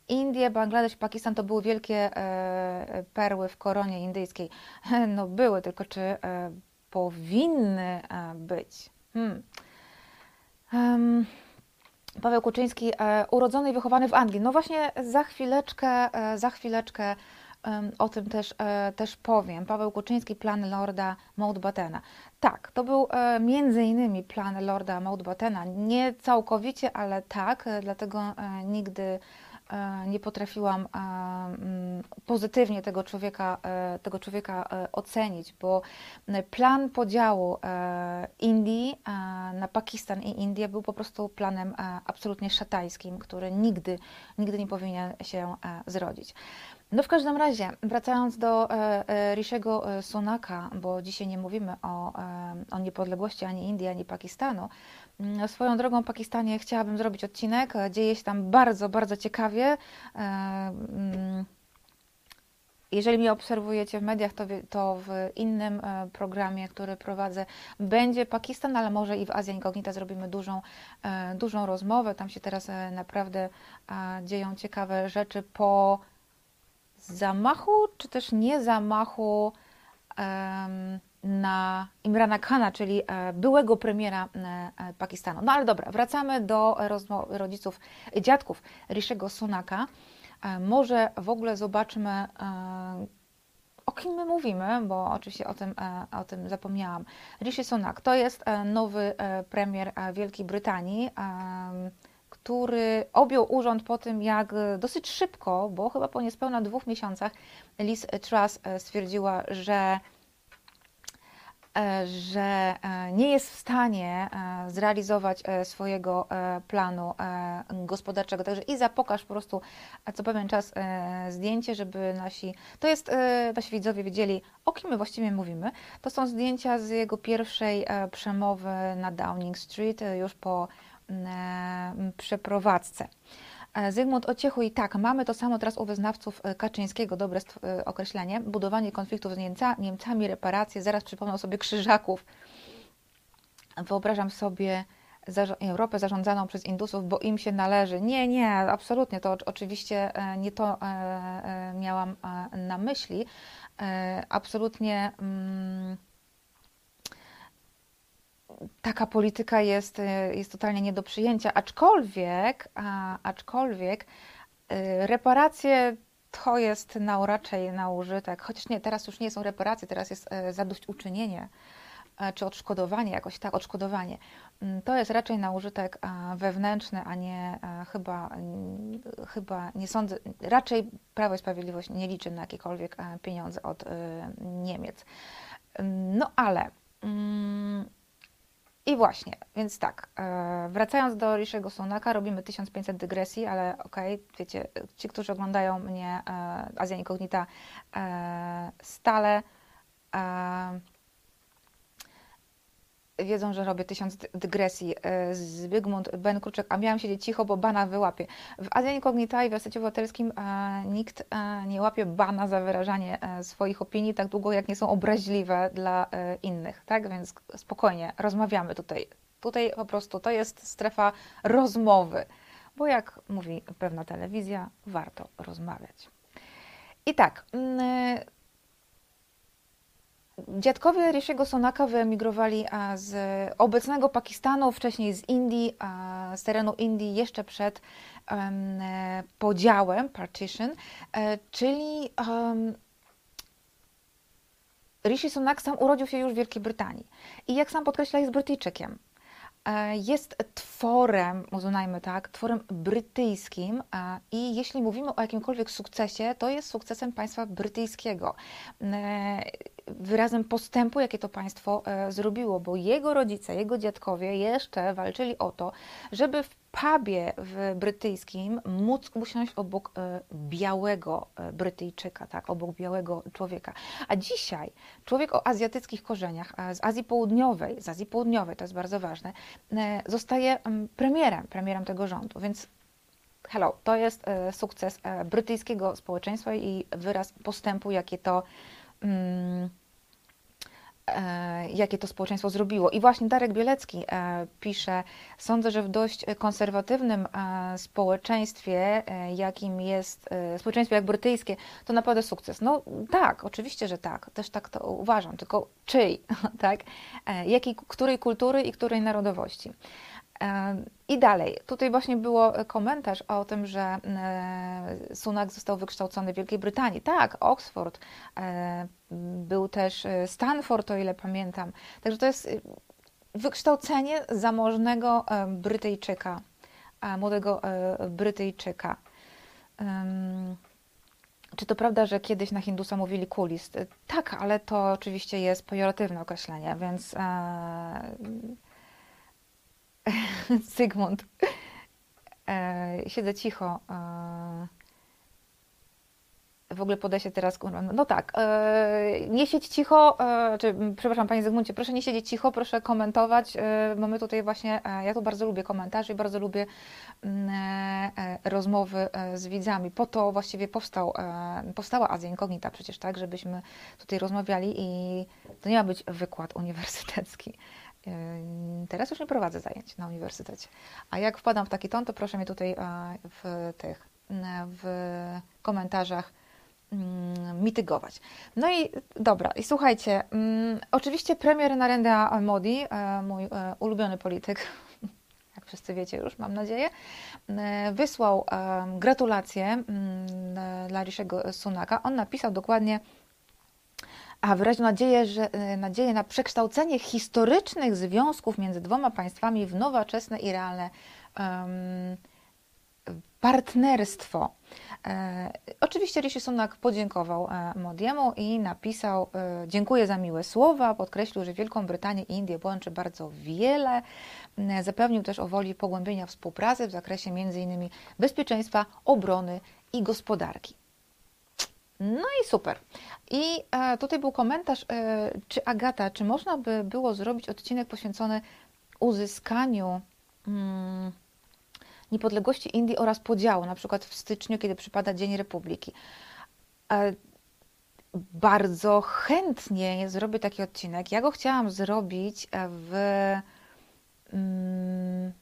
E, Indie, Bangladesz, Pakistan to były wielkie e, perły w koronie indyjskiej. No były, tylko czy e, powinny e, być? Hmm. Em, Paweł Kuczyński, e, urodzony i wychowany w Anglii. No właśnie za chwileczkę, e, za chwileczkę o tym też, e, też powiem. Paweł Kuczyński, plan Lorda Mountbattena. Tak, to był e, między innymi plan Lorda Mountbattena. Nie całkowicie, ale tak, e, dlatego e, nigdy e, nie potrafiłam e, mm, pozytywnie tego człowieka, e, tego człowieka e, ocenić, bo e, plan podziału e, Indii e, na Pakistan i Indię był po prostu planem e, absolutnie szatańskim, który nigdy, nigdy nie powinien się e, zrodzić. No w każdym razie, wracając do e, e, Rishiego e, Sunaka, bo dzisiaj nie mówimy o, o niepodległości ani Indii, ani Pakistanu. Mm, Swoją drogą Pakistanie chciałabym zrobić odcinek. Dzieje się tam bardzo, bardzo ciekawie. Mm, Jeżeli mnie obserwujecie w mediach, to, to w innym programie, który prowadzę, będzie Pakistan, ale może i w Azja Incognita zrobimy dużą, dużą rozmowę. Tam się teraz naprawdę dzieją ciekawe rzeczy po zamachu, czy też nie zamachu na Imrana Khana, czyli e, byłego premiera e, e, Pakistanu. No ale dobra, wracamy do rodziców, dziadków Rishiego Sunaka. Może w ogóle zobaczmy, o kim my mówimy, bo oczywiście o tym, o tym zapomniałam. Rishi Sunak to jest nowy premier Wielkiej Brytanii, który objął urząd po tym, jak e, dosyć szybko, bo chyba po niespełna dwóch miesiącach, Liz Truss e, stwierdziła, że e, że nie jest w stanie zrealizować swojego planu gospodarczego. Także Iza, pokaż po prostu co pewien czas zdjęcie, żeby nasi, to jest, nasi widzowie wiedzieli, o kim my właściwie mówimy. To są zdjęcia z jego pierwszej przemowy na Downing Street już po przeprowadzce. E, Zygmunt Ociechu i tak, mamy to samo teraz u wyznawców e, Kaczyńskiego, dobre e, określenie, budowanie konfliktów z Niemca, Niemcami, reparacje, zaraz przypomnę sobie Krzyżaków. Wyobrażam sobie Europę zarządzaną przez Indusów, bo im się należy. Nie, nie, absolutnie, to oczywiście e, nie to e, e, miałam e, na myśli. E, Absolutnie mm, taka polityka jest, e, jest totalnie nie do przyjęcia, aczkolwiek, a, aczkolwiek e, reparacje to jest na, raczej na użytek, chociaż nie, teraz już nie są reparacje, teraz jest e, zadośćuczynienie czy odszkodowanie, jakoś tak, odszkodowanie. Mm, To jest raczej na użytek wewnętrzny, a nie chyba, mm, chyba nie sądzę, raczej Prawo i Sprawiedliwość nie liczy na jakiekolwiek pieniądze od Niemiec. Mm, No ale i właśnie, więc tak, e, wracając do Rishiego Sunaka, robimy 1500 dygresji, ale okej, wiecie, ci, którzy oglądają mnie, e, Azja Incognita, e, stale wiedzą, że robię tysiąc dy- dygresji. E, Zygmunt Ben Kruczek, a miałam siedzieć cicho, bo bana wyłapie. W Azja Incognita i w Resecie Obywatelskim e, nikt e, nie łapie bana za wyrażanie swoich opinii tak długo, jak nie są obraźliwe dla innych, tak? Więc spokojnie, rozmawiamy tutaj. Tutaj po prostu to jest strefa rozmowy, bo jak mówi pewna telewizja, warto rozmawiać. I tak, mm, Dziadkowie Rishiego Sonaka wyemigrowali z obecnego Pakistanu, wcześniej z Indii, z terenu Indii jeszcze przed em, podziałem, partition, e, czyli Rishi Sunak sam urodził się już w Wielkiej Brytanii i jak sam podkreśla jest Brytyjczykiem. E, Jest tworem, uznajmy tak, tworem brytyjskim a, i jeśli mówimy o jakimkolwiek sukcesie, to jest sukcesem państwa brytyjskiego. E, Wyrazem postępu, jakie to państwo e, zrobiło, bo jego rodzice, jego dziadkowie jeszcze walczyli o to, żeby w pubie w brytyjskim móc usiąść obok e, białego e, Brytyjczyka, tak, obok białego człowieka. A dzisiaj człowiek o azjatyckich korzeniach, z Azji Południowej, z Azji Południowej, to jest bardzo ważne, e, zostaje premierem, premierem tego rządu, więc hello, to jest sukces brytyjskiego społeczeństwa i wyraz postępu, jakie to mm, jakie to społeczeństwo zrobiło. I właśnie Darek Bielecki e, pisze, sądzę, że w dość konserwatywnym e, społeczeństwie, e, jakim jest e, społeczeństwo jak brytyjskie, to naprawdę sukces. No tak, oczywiście, że tak, też tak to uważam, tylko czyj, tak? E, jakiej, której kultury i której narodowości. I dalej, tutaj właśnie było komentarz o tym, że e, Sunak został wykształcony w Wielkiej Brytanii. Tak, Oxford, e, był też e, Stanford, o ile pamiętam. Także to jest wykształcenie zamożnego Brytyjczyka, młodego Brytyjczyka. Czy to prawda, że kiedyś na Hindusa mówili kulist? Tak, ale to oczywiście jest pejoratywne określenie, więc Zygmunt, e, siedzę cicho. E, w ogóle poda się teraz, no tak, e, nie siedź cicho, czy, przepraszam Panie Zygmuncie, proszę nie siedzieć cicho, proszę komentować, e, bo my tutaj właśnie, ja tu bardzo lubię komentarze i bardzo lubię rozmowy z widzami. Po to właściwie powstał, powstała Azja Incognita przecież, tak, żebyśmy tutaj rozmawiali i to nie ma być wykład uniwersytecki. Teraz już nie prowadzę zajęć na uniwersytecie. A jak wpadam w taki ton, to proszę mnie tutaj w tych, w komentarzach mitygować. No i dobra, i słuchajcie, oczywiście premier Narendra Modi, e, mój e, ulubiony polityk, jak wszyscy wiecie już, mam nadzieję, e, wysłał gratulacje dla Rishiego Sunaka. On napisał dokładnie a wyraził nadzieję, że, e, nadzieję na przekształcenie historycznych związków między dwoma państwami w nowoczesne i realne em, partnerstwo. E, oczywiście Rishi Sunak podziękował e, Modiemu i napisał e, dziękuję za miłe słowa, podkreślił, że Wielką Brytanię i Indię łączy bardzo wiele. E, Zapewnił też o woli pogłębienia współpracy w zakresie m.in. bezpieczeństwa, obrony i gospodarki. No i super. I e, tutaj był komentarz, e, czy Agata, czy można by było zrobić odcinek poświęcony uzyskaniu mm, niepodległości Indii oraz podziału, na przykład w styczniu, kiedy przypada Dzień Republiki. E, bardzo chętnie zrobię taki odcinek. Ja go chciałam zrobić w, mm,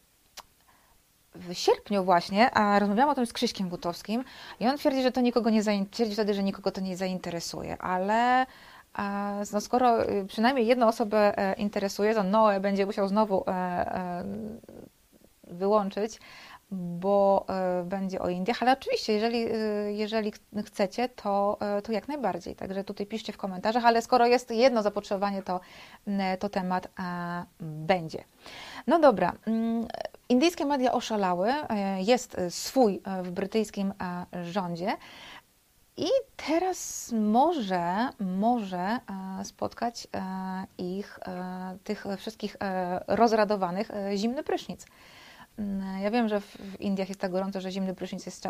w sierpniu właśnie, a rozmawiałam o tym z Krzyśkiem Butowskim i on twierdzi, że to nikogo nie zainteresuje, wtedy, że nikogo to nie zainteresuje, ale no skoro y, przynajmniej jedną osobę e, interesuje, to Noe będzie musiał znowu e, e, wyłączyć, bo będzie o Indiach, ale oczywiście, jeżeli, e, jeżeli ch- chcecie, to, to jak najbardziej. Także tutaj piszcie w komentarzach, ale skoro jest jedno zapotrzebowanie, to, to temat będzie. No dobra, mm, indyjskie media oszalały, e, jest e, swój e, w brytyjskim rządzie. I teraz może, może spotkać ich, tych wszystkich rozradowanych, zimny prysznic. Mm, Ja wiem, że w Indiach jest tak gorąco, że zimny prysznic jest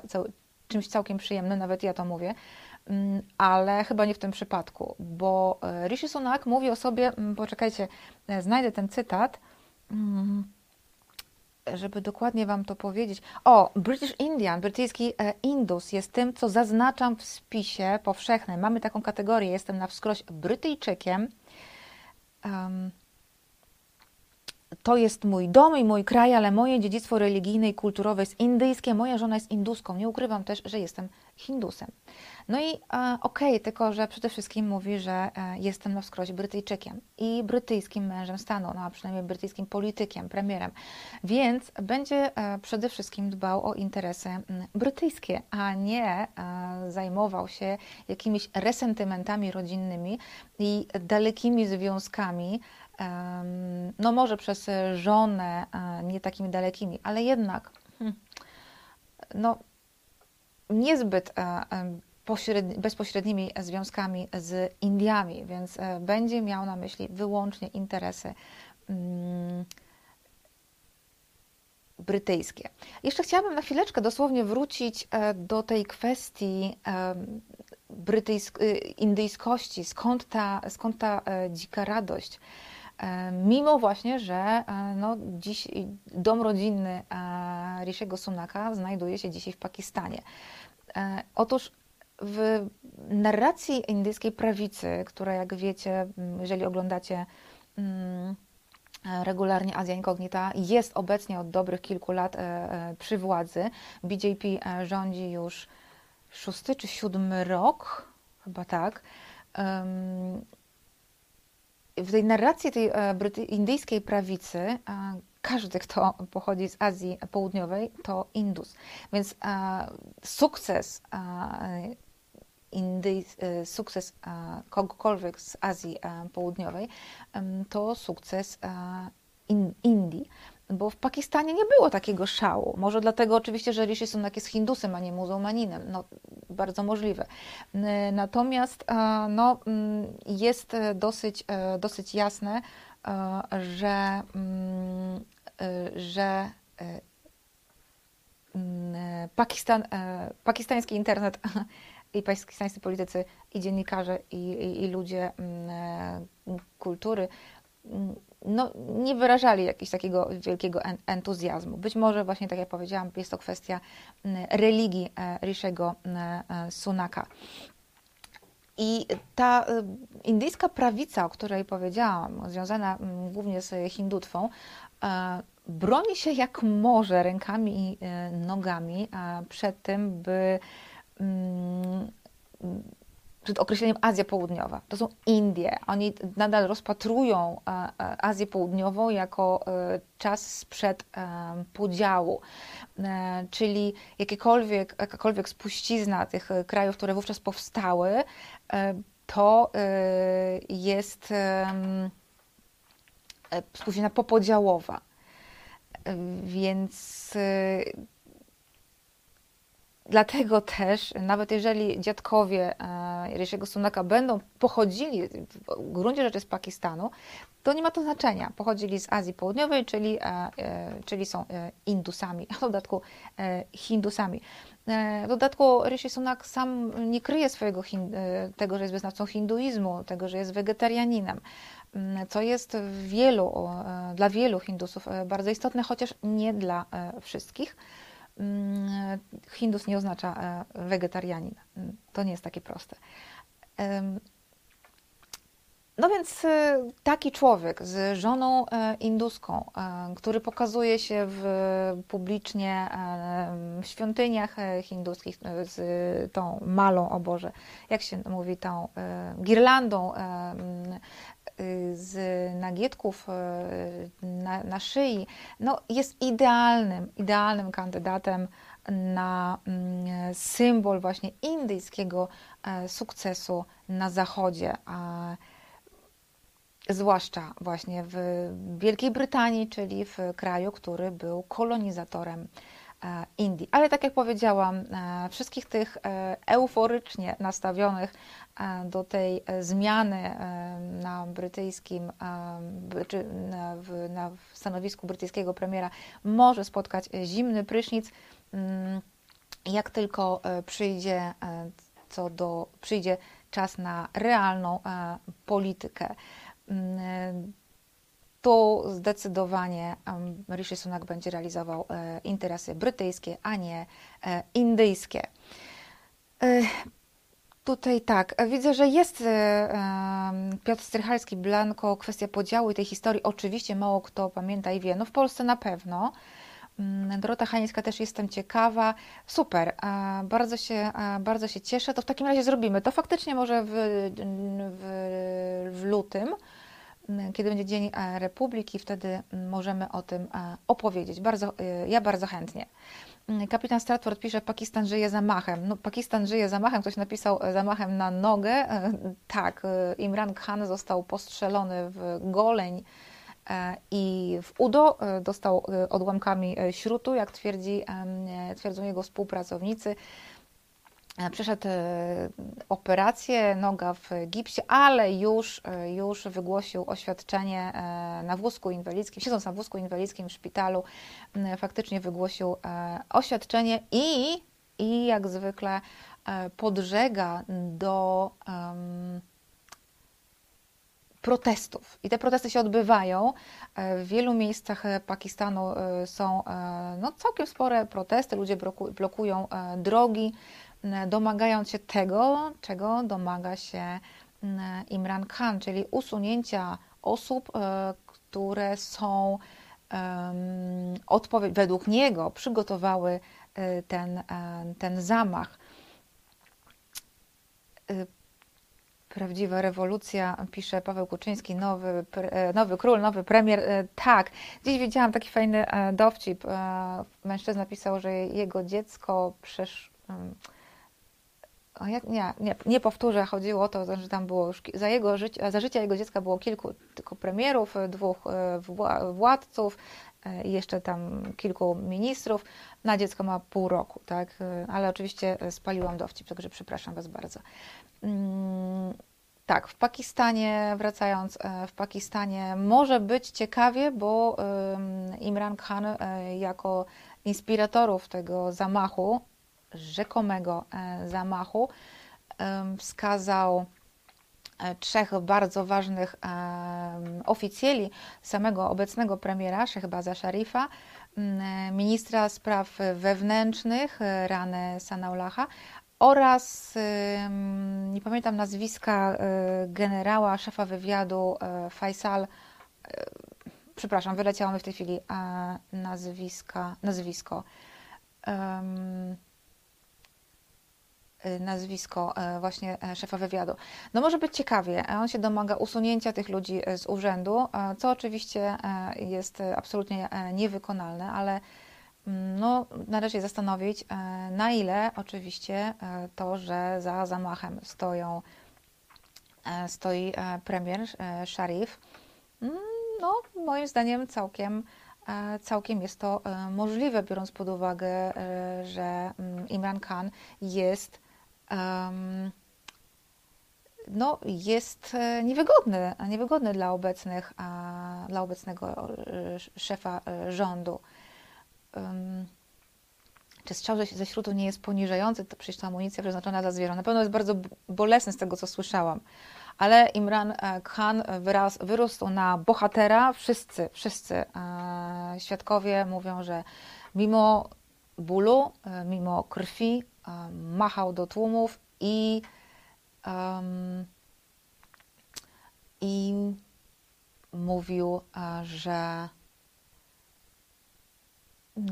czymś całkiem przyjemnym, nawet ja to mówię, Mm, ale chyba nie w tym przypadku, bo Rishi Sunak mówi o sobie, mm, poczekajcie, znajdę ten cytat, żeby dokładnie Wam to powiedzieć. O, British Indian, brytyjski e, Indus jest tym, co zaznaczam w spisie powszechnym. Mamy taką kategorię, jestem na wskroś Brytyjczykiem. Em, to jest mój dom i mój kraj, ale moje dziedzictwo religijne i kulturowe jest indyjskie, moja żona jest induską. Nie ukrywam też, że jestem hindusem. No i e, okej, tylko że przede wszystkim mówi, że e, jestem na wskroś Brytyjczykiem i brytyjskim mężem stanu, no a przynajmniej brytyjskim politykiem, premierem. Więc będzie e, przede wszystkim dbał o interesy brytyjskie, a nie e, zajmował się jakimiś resentymentami rodzinnymi i dalekimi związkami no może przez żonę e, nie takimi dalekimi, ale jednak hmm, no niezbyt e, pośredni, bezpośrednimi związkami z Indiami, więc e, będzie miał na myśli wyłącznie interesy mm, brytyjskie. Jeszcze chciałabym na chwileczkę dosłownie wrócić e, do tej kwestii brytyjsk- y, indyjskości, skąd ta, skąd ta e, dzika radość. E, Mimo właśnie, że e, no, dziś dom rodzinny e, Rishiego Sunaka znajduje się dzisiaj w Pakistanie. Otóż w narracji indyjskiej prawicy, która jak wiecie, jeżeli oglądacie mm, regularnie Azja Incognita, jest obecnie od dobrych kilku lat przy władzy. BJP rządzi już szósty czy siódmy rok, chyba tak. W tej narracji tej e, indyjskiej prawicy e, każdy, kto pochodzi z Azji Południowej, to Indus. Więc e, sukces Indyj, e, sukces kogokolwiek z Azji Południowej to sukces in, Indii, bo w Pakistanie nie było takiego szału. Może dlatego oczywiście, że Rishi Sunak jest Hindusem, a nie muzułmaninem. No, bardzo możliwe. Natomiast no, jest e, dosyć, e, dosyć jasne, e, że, że Pakistan, pakistański internet i pakistańscy politycy i dziennikarze i, i, i ludzie kultury no, nie wyrażali jakiegoś takiego wielkiego en- entuzjazmu. Być może właśnie, tak jak powiedziałam, jest to kwestia mm, religii e, Rishiego mm, e, Sunaka. I ta y, indyjska prawica, o której powiedziałam, związana mm, głównie z hindutwą, e, broni się jak może rękami i nogami przed tym, by przed określeniem Azja Południowa. To są Indie. Oni nadal rozpatrują e, e, Azję Południową jako e, czas sprzed podziału, czyli jakiekolwiek, jakakolwiek spuścizna tych krajów, które wówczas powstały, to jest spuścizna popodziałowa. Więc Dlatego też, nawet jeżeli dziadkowie Rishiego Sunaka będą pochodzili w gruncie rzeczy z Pakistanu, to nie ma to znaczenia. Pochodzili z Azji Południowej, czyli, czyli są Indusami, a w dodatku Hindusami. W dodatku Rishi Sunak sam nie kryje swojego tego, że jest wyznawcą hinduizmu, tego, że jest wegetarianinem, mm, co jest wielu, dla wielu Hindusów bardzo istotne, chociaż nie dla wszystkich. Mm, Hindus nie oznacza e, wegetarianin. Mm, to nie jest takie proste. No więc e, taki człowiek z żoną e, induską, który pokazuje się w, publicznie w świątyniach hinduskich z tą malą, o Boże, jak się mówi, tą girlandą z nagietków y, na, na szyi, no jest idealnym, idealnym kandydatem na mm, symbol właśnie indyjskiego e, sukcesu na Zachodzie, zwłaszcza właśnie w Wielkiej Brytanii, czyli w kraju, który był kolonizatorem Indii. Ale tak jak powiedziałam, e, wszystkich tych e, euforycznie nastawionych do tej zmiany na brytyjskim, czy na, na stanowisku brytyjskiego premiera może spotkać zimny prysznic, mm, jak tylko przyjdzie, co do, przyjdzie czas na realną politykę mm, tu zdecydowanie Rishi Sunak będzie realizował e, interesy brytyjskie, a nie e, indyjskie. E, tutaj tak, widzę, że jest Piotr Strychalski, Blanko, kwestia podziału i tej historii. Oczywiście mało kto pamięta i wie, no w Polsce na pewno. Mm, Dorota Haniecka też jestem ciekawa. Super, bardzo się, bardzo się cieszę. To w takim razie zrobimy to faktycznie może w, w, w lutym kiedy będzie Dzień e, Republiki, wtedy możemy o tym e, opowiedzieć. Bardzo, e, ja bardzo chętnie. Kapitan Stratford pisze, Pakistan żyje zamachem. No, Pakistan żyje zamachem, ktoś napisał zamachem na nogę. Tak, Imran Khan został postrzelony w goleń i w udo, dostał odłamkami śrutu, jak twierdzi, twierdzą jego współpracownicy. E, przeszedł e, operację, noga w gipsie, ale już, e, już wygłosił oświadczenie na wózku inwalidzkim, siedząc na wózku inwalidzkim w szpitalu, faktycznie wygłosił oświadczenie i, i jak zwykle podżega do um, protestów. I te protesty się odbywają. W wielu miejscach Pakistanu są no, całkiem spore protesty, ludzie blokują drogi domagając się tego, czego domaga się Imran Khan, czyli usunięcia osób, e, które są według niego przygotowały e, ten, e, ten zamach. Prawdziwa rewolucja, pisze Paweł Kuczyński, nowy, nowy król, nowy premier. Tak, dziś widziałam taki fajny dowcip. Mężczyzna pisał, że jego dziecko przesz jak, nie, nie, nie powtórzę, chodziło o to, że tam było już za, jego życie, za życia jego dziecka było kilku tylko premierów, dwóch e, władców e, i jeszcze tam kilku ministrów. Na dziecko ma pół roku, tak? E, ale oczywiście spaliłam dowcip, także przepraszam Was bardzo. Mm, tak, w Pakistanie, wracając, w Pakistanie może być ciekawie, bo Imran Khan jako inspiratorów tego zamachu rzekomego e, zamachu wskazał e, trzech bardzo ważnych oficjeli samego obecnego premiera, Shehbaza Sharifa, ministra spraw wewnętrznych Rane Sanaulaha oraz, nie pamiętam nazwiska e, generała, szefa wywiadu Faisal, przepraszam, wyleciało mi w tej chwili nazwiska, nazwisko. Nazwisko y, właśnie e, szefa wywiadu. No może być ciekawie, on się domaga usunięcia tych ludzi e, z urzędu, e, co oczywiście jest absolutnie niewykonalne, ale mm, no, należy się zastanowić, na ile oczywiście to, że za zamachem stoją, stoi premier Sharif, mm, no moim zdaniem całkiem e, całkiem jest to e, możliwe, biorąc pod uwagę, e, że mm, Imran Khan jest no, jest e, niewygodny, niewygodny dla obecnych, dla obecnego e, szefa e, rządu. Czy strzał ze, śrutu nie jest poniżający? To przecież ta amunicja przeznaczona dla zwierząt. Na pewno jest bardzo bolesny z tego, co słyszałam. Ale Imran Khan wyraz, wyrósł na bohatera. Wszyscy, wszyscy świadkowie mówią, że mimo bólu, mimo krwi, machał do tłumów i em, i mówił, że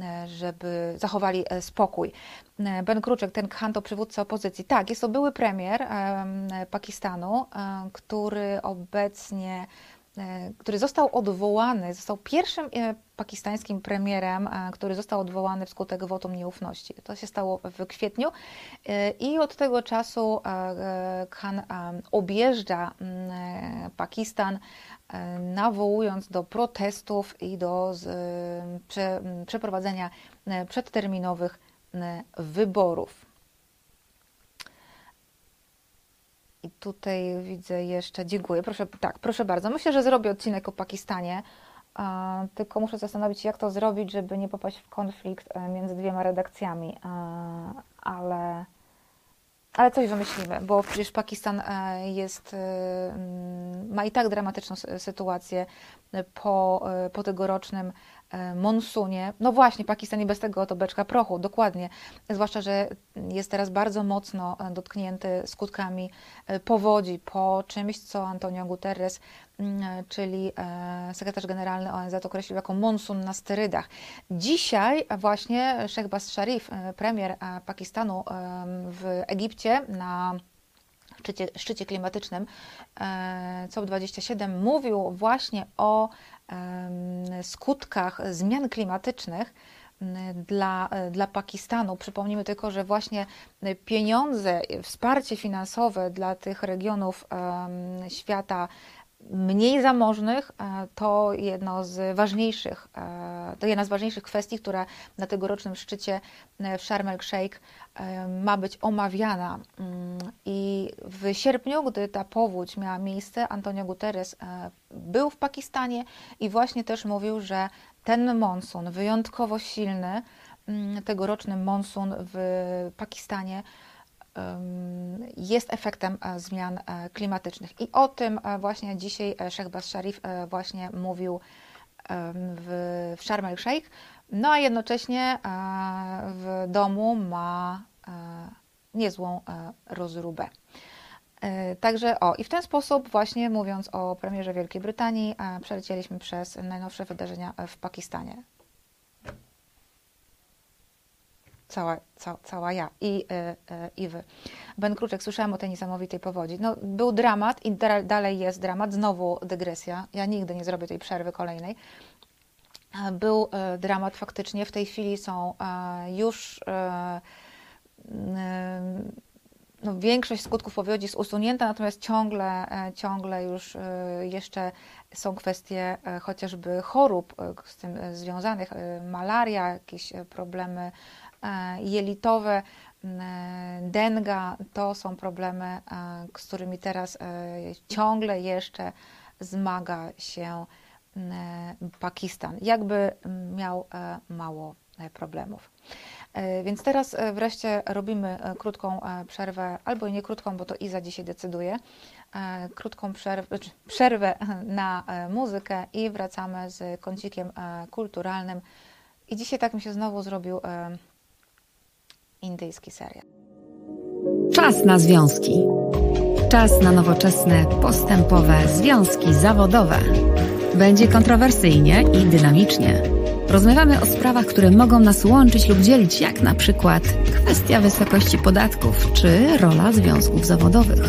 e, żeby zachowali e, spokój. E, Ben Kruczek, ten Khan to przywódca opozycji. Tak, jest to były premier em, Pakistanu, który obecnie, który został odwołany, został pierwszym e, pakistańskim premierem, e, który został odwołany wskutek wotum nieufności. To się stało w kwietniu e, i od tego czasu e, e, Khan e, objeżdża mm, e, Pakistan, e, nawołując do protestów i do e, przeprowadzenia e, przedterminowych e, wyborów. I tutaj widzę jeszcze, dziękuję, proszę, tak, proszę bardzo. Myślę, że zrobię odcinek o Pakistanie, a, tylko muszę zastanowić się, jak to zrobić, żeby nie popaść w konflikt e, między dwiema redakcjami, a, ale, ale coś wymyślimy, bo przecież Pakistan e, jest, e, ma i tak dramatyczną sy- sytuację po, po tegorocznym monsunie. No właśnie, Pakistan i bez tego to beczka prochu, dokładnie. Zwłaszcza, że jest teraz bardzo mocno e, dotknięty skutkami e, powodzi po czymś, co Antonio Guterres, mm, e, czyli e, sekretarz generalny ONZ określił jako monsun na sterydach. Dzisiaj właśnie Shehbaz Sharif, e, premier e, Pakistanu w Egipcie na szczycie, szczycie klimatycznym e, COP27 mówił właśnie o skutkach zmian klimatycznych dla, e, dla Pakistanu. Przypomnijmy tylko, że właśnie pieniądze, wsparcie finansowe dla tych regionów świata mniej zamożnych e, to jedno z ważniejszych, e, to jedna z ważniejszych kwestii, która na tegorocznym szczycie e, w Sharm el-Sheikh e, ma być omawiana. Mm, I w sierpniu, gdy ta powódź miała miejsce, Antonio Guterres był w Pakistanie i właśnie też mówił, że ten monsun wyjątkowo silny, mm, tegoroczny monsun w Pakistanie jest efektem e, zmian e, klimatycznych. I o tym e, właśnie dzisiaj Shehbaz Sharif właśnie mówił w, w Sharm el-Sheikh. No a jednocześnie w domu ma niezłą rozróbę. Także o, i w ten sposób właśnie mówiąc o premierze Wielkiej Brytanii, przelecieliśmy przez najnowsze wydarzenia w Pakistanie. Cała, ca, cała ja i, e, e, i wy. Ben Kruczek, słyszałam o tej niesamowitej powodzi. No, był dramat i da, dalej jest dramat, znowu dygresja. Ja nigdy nie zrobię tej przerwy kolejnej. E, Był dramat faktycznie, w tej chwili są już e, m, no, większość skutków powodzi jest usunięta, natomiast ciągle, ciągle już jeszcze są kwestie chociażby chorób z tym związanych, malaria, jakieś problemy jelitowe, m, e, denga, to są problemy, e, z którymi teraz e, ciągle jeszcze zmaga się e, Pakistan. Jakby miał e, mało e, problemów. E, Więc teraz e, wreszcie robimy e, krótką e, przerwę, albo nie krótką, bo to Iza dzisiaj decyduje. e, Krótką przerwę, czy przerwę na e, muzykę i wracamy z kącikiem e, kulturalnym. I dzisiaj tak mi się znowu zrobił e, indyjski serial. Czas na związki. Czas na nowoczesne, postępowe związki zawodowe. Będzie kontrowersyjnie i dynamicznie. Rozmawiamy o sprawach, które mogą nas łączyć lub dzielić, jak na przykład kwestia wysokości podatków czy rola związków zawodowych.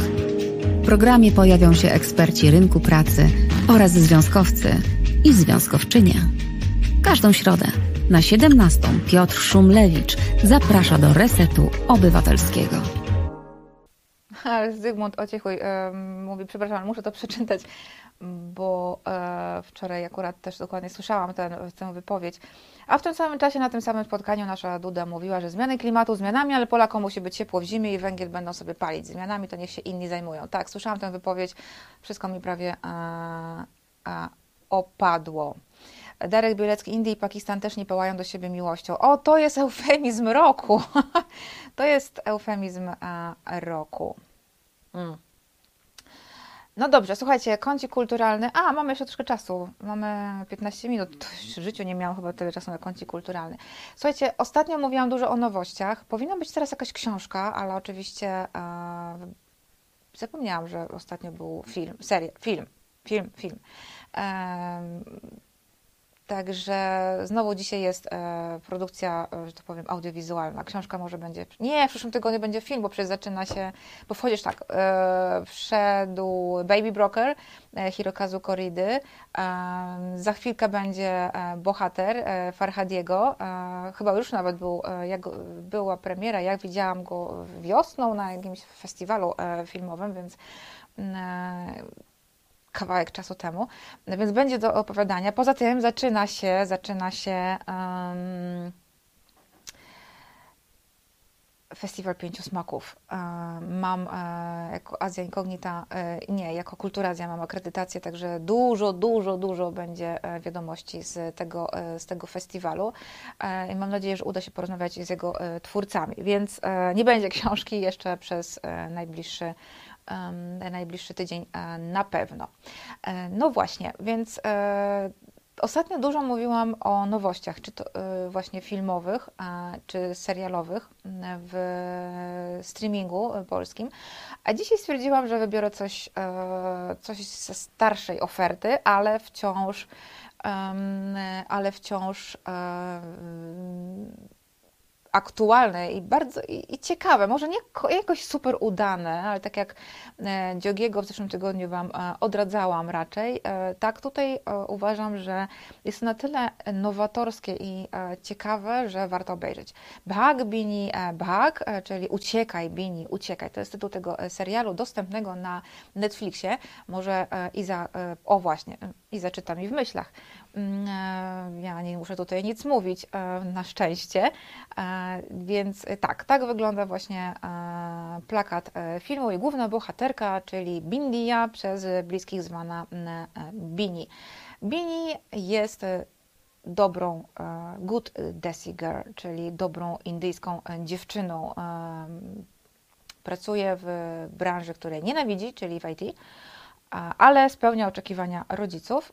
W programie pojawią się eksperci rynku pracy oraz związkowcy i związkowczynie. Każdą środę na 17 Piotr Szumlewicz zaprasza do Resetu Obywatelskiego. Zygmunt Ociechuj e, mówi, przepraszam, ale muszę to przeczytać, bo e, wczoraj akurat też dokładnie słyszałam ten, tę wypowiedź. A w tym samym czasie, na tym samym spotkaniu nasza Duda mówiła, że zmiany klimatu zmianami, ale Polakom musi być ciepło w zimie i węgiel będą sobie palić. Zmianami to niech się inni zajmują. Tak, słyszałam tę wypowiedź, wszystko mi prawie opadło. Darek Bielecki, Indie i Pakistan też nie płają do siebie miłością. O, to jest eufemizm roku. to jest eufemizm roku. Mm. No dobrze, słuchajcie, kącik kulturalny. A, mamy jeszcze troszkę czasu. Mamy 15 minut. W życiu nie miałam chyba tyle czasu na kącik kulturalny. Słuchajcie, ostatnio mówiłam dużo o nowościach. Powinna być teraz jakaś książka, ale oczywiście e, zapomniałam, że ostatnio był film, seria, film, film, film. E, Także znowu dzisiaj jest e, produkcja, e, że tak powiem, audiowizualna. Książka może będzie. Nie, w przyszłym tygodniu będzie film, bo przecież zaczyna się. Bo wchodzisz tak. E, wszedł Baby Broker Hirokazu Koridy. Za chwilkę będzie bohater Farhadiego. Chyba już nawet był, jak, była premiera. Jak widziałam go wiosną na jakimś festiwalu filmowym, więc. Kawałek czasu temu, więc będzie do opowiadania. Poza tym zaczyna się, zaczyna się um, Festiwal Pięciu Smaków. Mam e, jako Azja Incognita, e, nie, jako Kultura Azja mam akredytację, także dużo, dużo, dużo będzie e, wiadomości z tego, z tego festiwalu i mam nadzieję, że uda się porozmawiać z jego twórcami, więc nie będzie książki jeszcze przez najbliższy najbliższy tydzień e, na pewno. E, no właśnie, więc e, Ostatnio dużo mówiłam o nowościach, czy to właśnie filmowych, czy serialowych w streamingu polskim, a dzisiaj stwierdziłam, że wybiorę coś, coś ze starszej oferty, ale wciąż, ale wciąż aktualne i bardzo i, i, ciekawe, może nie jakoś super udane, ale tak jak e, Dziogiego w zeszłym tygodniu Wam e, odradzałam raczej, e, tak tutaj uważam, że jest na tyle nowatorskie i ciekawe, że warto obejrzeć. Bhag Bini Bhag, czyli Uciekaj Bini, Uciekaj, to jest tytuł tego serialu dostępnego na Netflixie. Może Iza, o właśnie, Iza czyta mi w myślach. Mm, e, ja nie muszę tutaj nic mówić, e, na szczęście. E, więc tak, tak wygląda właśnie plakat filmu i główna bohaterka, czyli Bindia, przez bliskich zwana Bini. Bini jest dobrą good desi girl, czyli dobrą indyjską dziewczyną. Pracuje w branży, której nienawidzi, czyli w IT, ale spełnia oczekiwania rodziców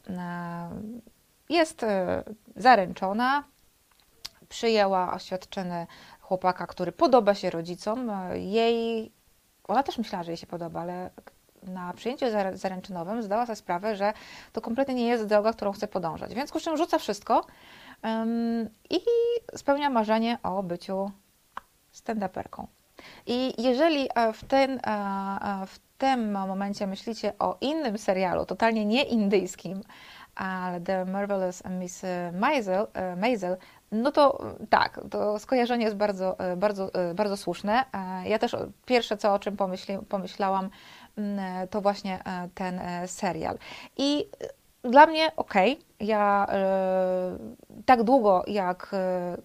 jest e, zaręczona, przyjęła oświadczony chłopaka, który podoba się rodzicom. E, jej, ona też myślała, że jej się podoba, ale na przyjęciu zaręczynowym zdała sobie sprawę, że to kompletnie nie jest droga, którą chce podążać. Więc czym rzuca wszystko i spełnia marzenie o byciu stand-uperką. I jeżeli e, w, ten, w tym momencie myślicie o innym serialu, totalnie nie indyjskim, ale The Marvelous Miss Maisel, e, Maisel no to tak, to skojarzenie jest bardzo, e, bardzo, e, bardzo słuszne. Ja też pierwsze, co o czym pomyśli, pomyślałam, mm, to właśnie ten serial. I dla mnie ok, ja tak długo jak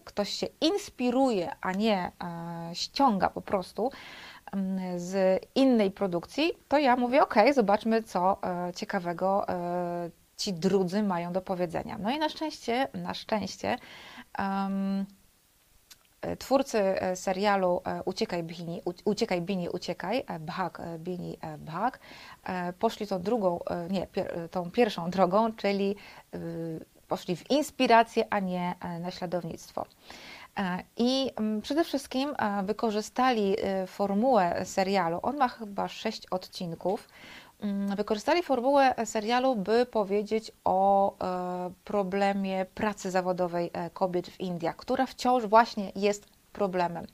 ktoś się inspiruje, a nie ściąga po prostu mm, z innej produkcji, to ja mówię ok, zobaczmy co ciekawego ci drudzy mają do powiedzenia. No i na szczęście, na szczęście um, twórcy e, serialu e, Uciekaj Bini, Uciekaj Bini, Uciekaj, Bhag, Bini, Bhag, poszli tą drugą, nie, tą pierwszą drogą, czyli poszli w inspirację, a nie naśladownictwo. I przede wszystkim wykorzystali formułę serialu. On ma chyba sześć odcinków. Mm, wykorzystali formułę serialu, by powiedzieć o e, problemie pracy zawodowej e, kobiet w Indiach, która wciąż właśnie jest problemem.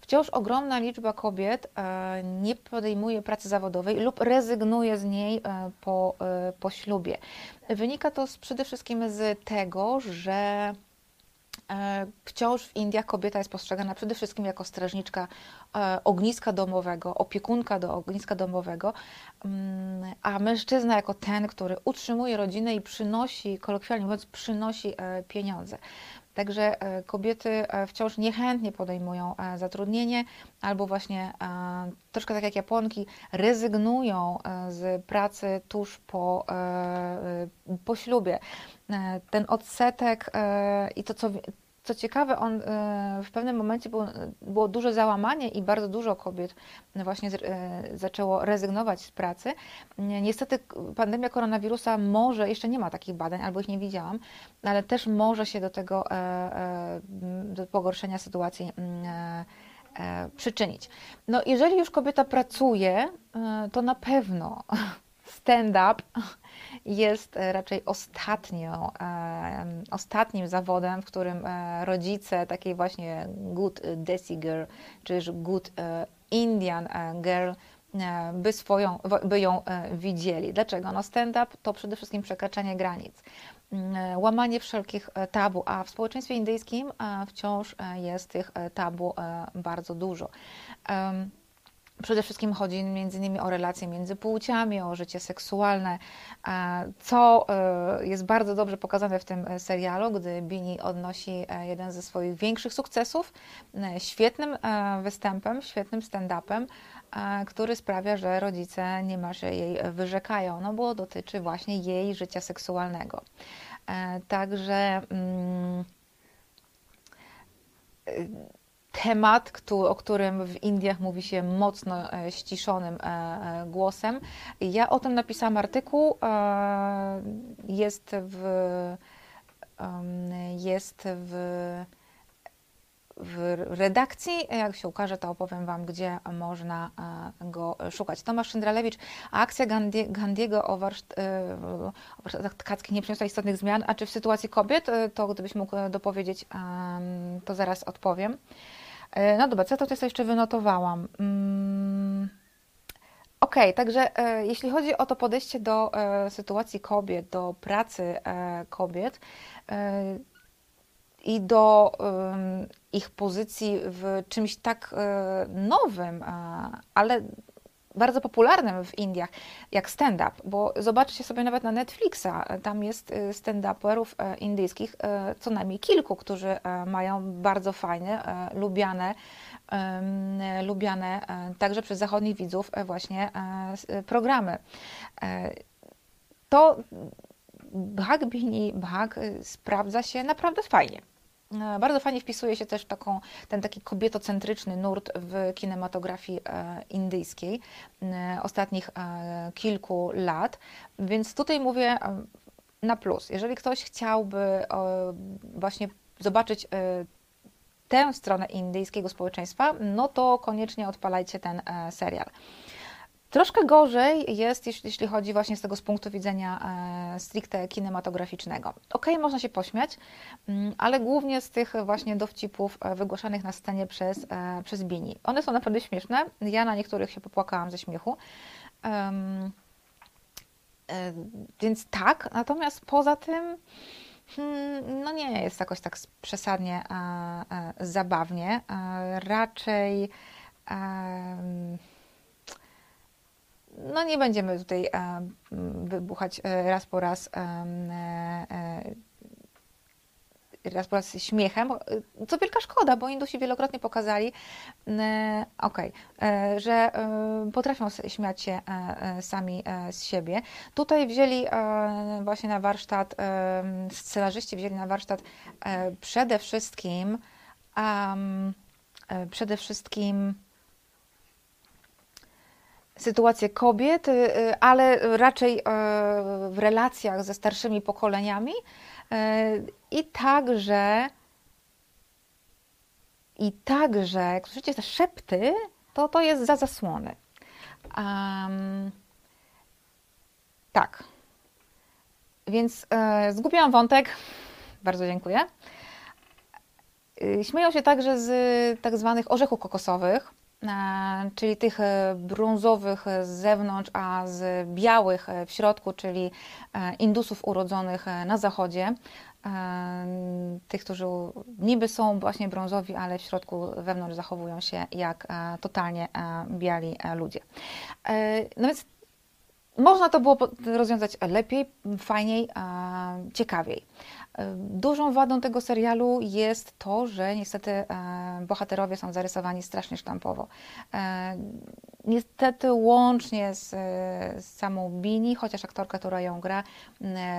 Wciąż ogromna liczba kobiet e, nie podejmuje pracy zawodowej lub rezygnuje z niej po, po ślubie. Wynika to przede wszystkim z tego, że wciąż w Indiach kobieta jest postrzegana przede wszystkim jako strażniczka ogniska domowego, opiekunka do ogniska domowego, mm, a mężczyzna jako ten, który utrzymuje rodzinę i przynosi, kolokwialnie mówiąc, przynosi e, pieniądze. Także kobiety wciąż niechętnie podejmują zatrudnienie, albo właśnie troszkę tak jak Japonki, rezygnują z pracy tuż po, po ślubie. Ten odsetek i to, co co ciekawe, on e, w pewnym momencie było, było duże załamanie i bardzo dużo kobiet właśnie e, zaczęło rezygnować z pracy. Niestety pandemia koronawirusa może, jeszcze nie ma takich badań, albo ich nie widziałam, ale też może się do tego, e, do pogorszenia sytuacji przyczynić. No, jeżeli już kobieta pracuje, to na pewno stand-up jest e, raczej ostatnią, e, ostatnim zawodem, w którym e, rodzice takiej właśnie good Desi girl, czy good Indian girl by, swoją, by ją widzieli. Dlaczego? No stand-up to przede wszystkim przekraczanie granic, mm, łamanie wszelkich tabu, a w społeczeństwie indyjskim wciąż jest tych tabu bardzo dużo. Przede wszystkim chodzi innymi o relacje między płciami, o życie seksualne, co e, jest bardzo dobrze pokazane w tym e, serialu, gdy Bini odnosi e, jeden ze swoich większych sukcesów, świetnym występem, świetnym stand-upem, który sprawia, że rodzice niemalże jej wyrzekają, no bo dotyczy właśnie jej życia seksualnego. Także. Mm, temat, o którym w Indiach mówi się mocno e, ściszonym e, e, głosem. Ja o tym napisałam artykuł. Jest w, jest w, w redakcji. Jak się ukaże, to opowiem Wam, gdzie można go szukać. Tomasz Szyndralewicz, akcja Gandiego o, warszt, o warsztatach tkackich nie przyniosła istotnych zmian, a czy w sytuacji kobiet, to gdybyś mógł dopowiedzieć, to zaraz odpowiem. E, no dobra, co to tutaj jeszcze wynotowałam? Mm. Okay, także e, jeśli chodzi o to podejście do e, sytuacji kobiet, do pracy kobiet i do ich pozycji w czymś tak nowym, ale bardzo popularnym w Indiach, jak stand-up, bo zobaczcie sobie nawet na Netflixa, tam jest y, stand-uperów e, indyjskich e, co najmniej kilku, którzy e, mają bardzo fajne, lubiane, lubiane także przez zachodnich widzów właśnie programy. To Bhag Bini Bhag sprawdza się naprawdę fajnie. E, bardzo fajnie wpisuje się też taką, ten taki kobietocentryczny nurt w kinematografii e, indyjskiej e, ostatnich kilku lat, więc tutaj mówię na plus. Jeżeli ktoś chciałby właśnie zobaczyć tę stronę indyjskiego społeczeństwa, no to koniecznie odpalajcie ten serial. Troszkę gorzej jest, jeśli chodzi właśnie z tego z punktu widzenia e, stricte kinematograficznego. Ok, można się pośmiać, mm, ale głównie z tych właśnie dowcipów e, wygłaszanych na scenie przez, e, przez Bini. One są naprawdę śmieszne. Ja na niektórych się popłakałam ze śmiechu. Więc tak, natomiast poza tym hmm, no nie jest jakoś tak przesadnie zabawnie. raczej no nie będziemy tutaj e, wybuchać e, raz po raz e, raz po raz śmiechem, co wielka szkoda, bo Indusi wielokrotnie pokazali, okay, że potrafią śmiać się sami z siebie. Tutaj wzięli właśnie na warsztat, scenarzyści wzięli na warsztat przede wszystkim przede wszystkim sytuację kobiet, y, ale raczej y, w relacjach ze starszymi pokoleniami i także i także, jak słyszycie te szepty, to to jest za zasłony. Um, tak. Więc e, zgubiłam wątek. Bardzo dziękuję. Śmieją się także z tak zwanych orzechów kokosowych. E, czyli tych e, brązowych z zewnątrz, a z białych w środku, czyli e, Indusów urodzonych na zachodzie. tych, którzy niby są właśnie brązowi, ale w środku wewnątrz zachowują się jak totalnie biali ludzie. No więc można to było rozwiązać lepiej, fajniej, ciekawiej. Dużą wadą tego serialu jest to, że niestety e, bohaterowie są zarysowani strasznie sztampowo. E, niestety łącznie z, z samą Bini, chociaż aktorka, która ją gra,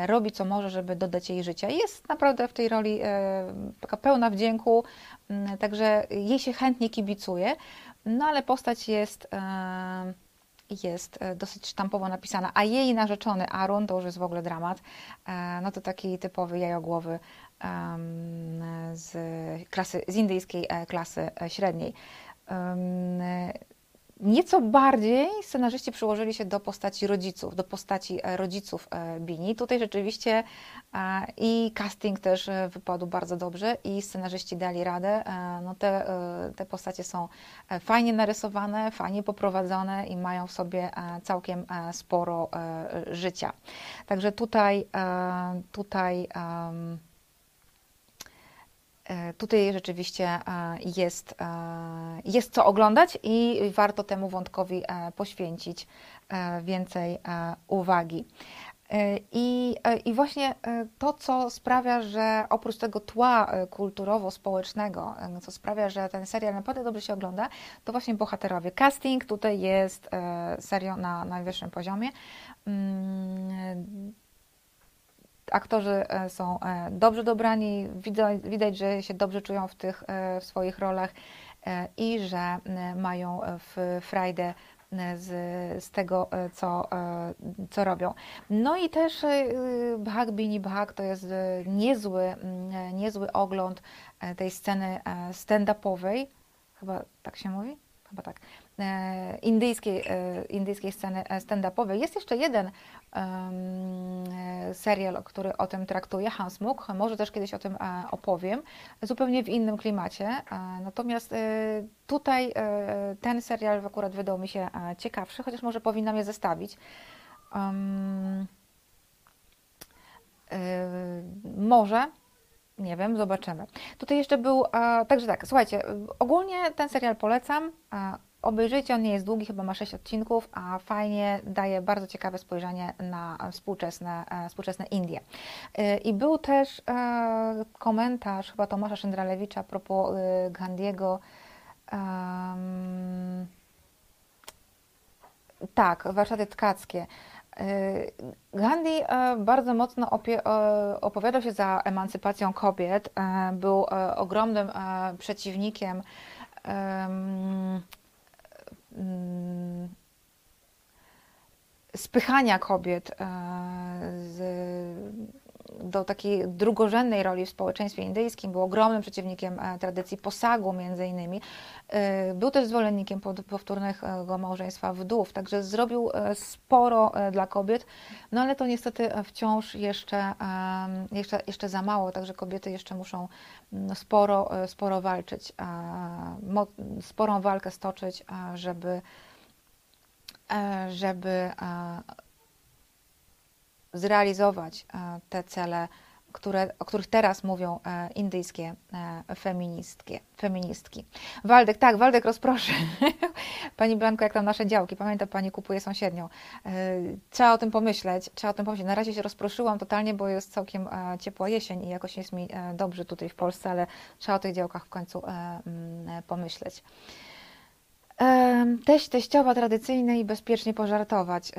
robi co może, żeby dodać jej życia. Jest naprawdę w tej roli e, taka pełna wdzięku, także jej się chętnie kibicuje, no ale postać jest jest e, dosyć sztampowo napisana, a jej narzeczony Aaron, to już jest w ogóle dramat, e, no to taki typowy jajogłowy z klasy, z indyjskiej e, klasy średniej. Nieco bardziej scenarzyści przyłożyli się do postaci rodziców, do postaci rodziców Bini. Tutaj rzeczywiście i casting też wypadł bardzo dobrze i scenarzyści dali radę. No te, te postacie są fajnie narysowane, fajnie poprowadzone i mają w sobie całkiem sporo życia. Także tutaj, tutaj Tutaj rzeczywiście jest, jest co oglądać i warto temu wątkowi poświęcić więcej uwagi. E, I, e, I właśnie e, to, co sprawia, że oprócz tego tła kulturowo-społecznego, co sprawia, że ten serial naprawdę dobrze się ogląda, to właśnie bohaterowie. Casting tutaj jest serio na najwyższym poziomie. Aktorzy są dobrze dobrani, widać, widać, że się dobrze czują w tych w swoich rolach i że mają w frajdę z, z tego, e, co, e, co robią. No i też e, Bhag Bini Bhag to jest niezły, mm, niezły ogląd tej sceny stand-upowej, chyba tak się mówi? Chyba tak. Indyjskiej, indyjskiej sceny stand-upowej. Jest jeszcze jeden serial, który o tym traktuje, Hansmuk. Może też kiedyś o tym e, opowiem, zupełnie w innym klimacie. E, natomiast e, tutaj ten serial akurat wydał mi się ciekawszy, chociaż może powinnam je zestawić. Może, nie wiem, zobaczymy. Tutaj jeszcze był, także tak, słuchajcie, ogólnie ten serial polecam. Obejrzyjcie, on nie jest długi, chyba ma 6 odcinków, a fajnie daje bardzo ciekawe spojrzenie na współczesne, e, współczesne Indie. E, I był też e, komentarz chyba Tomasza Szyndralewicza a propos Gandiego. Um, tak, warsztaty tkackie. Gandhi bardzo mocno opowiadał się za emancypacją kobiet. Był ogromnym przeciwnikiem Mm, spychania kobiet e, z, do takiej drugorzędnej roli w społeczeństwie indyjskim, był ogromnym przeciwnikiem e, tradycji posagu między innymi. E, był też zwolennikiem powtórnego małżeństwa wdów, także zrobił sporo dla kobiet, no ale to niestety wciąż jeszcze, jeszcze, jeszcze za mało, także kobiety jeszcze muszą sporo, sporo walczyć, sporą walkę stoczyć, żeby żeby zrealizować e, te cele, które, o których teraz mówią e, indyjskie e, feministki. feministki. Waldek, tak, Waldek rozproszy. Pani Blanko, jak tam nasze działki? Pamięta Pani, kupuje sąsiednią. Trzeba o tym pomyśleć, trzeba o tym pomyśleć. Na razie się rozproszyłam totalnie, bo jest całkiem ciepła jesień i jakoś jest mi dobrze tutaj w Polsce, ale trzeba o tych działkach w końcu mm, pomyśleć. Teść, teściowa, tradycyjny i bezpiecznie pożartować.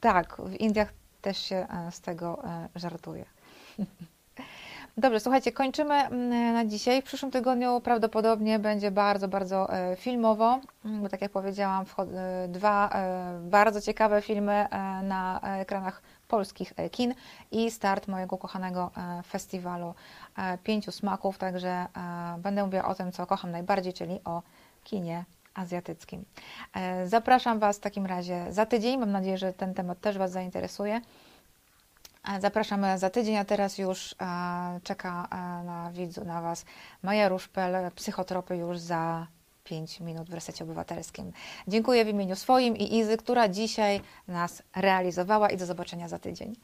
Tak, w Indiach też się e, z tego e, żartuje. Dobrze, słuchajcie, kończymy na dzisiaj. W przyszłym tygodniu prawdopodobnie będzie bardzo, bardzo e, filmowo, bo tak jak powiedziałam, dwa bardzo ciekawe filmy na ekranach polskich kin i start mojego kochanego festiwalu Pięciu Smaków, także będę mówiła o tym, co kocham najbardziej, czyli o kinie azjatyckim. E, zapraszam Was w takim razie za tydzień. Mam nadzieję, że ten temat też Was zainteresuje. E, zapraszam za tydzień, a teraz już e, czeka na widzu, na Was Maja Ruszpel, psychotropy już za 5 minut w resecie obywatelskim. Dziękuję w imieniu swoim i Izy, która dzisiaj nas realizowała i do zobaczenia za tydzień.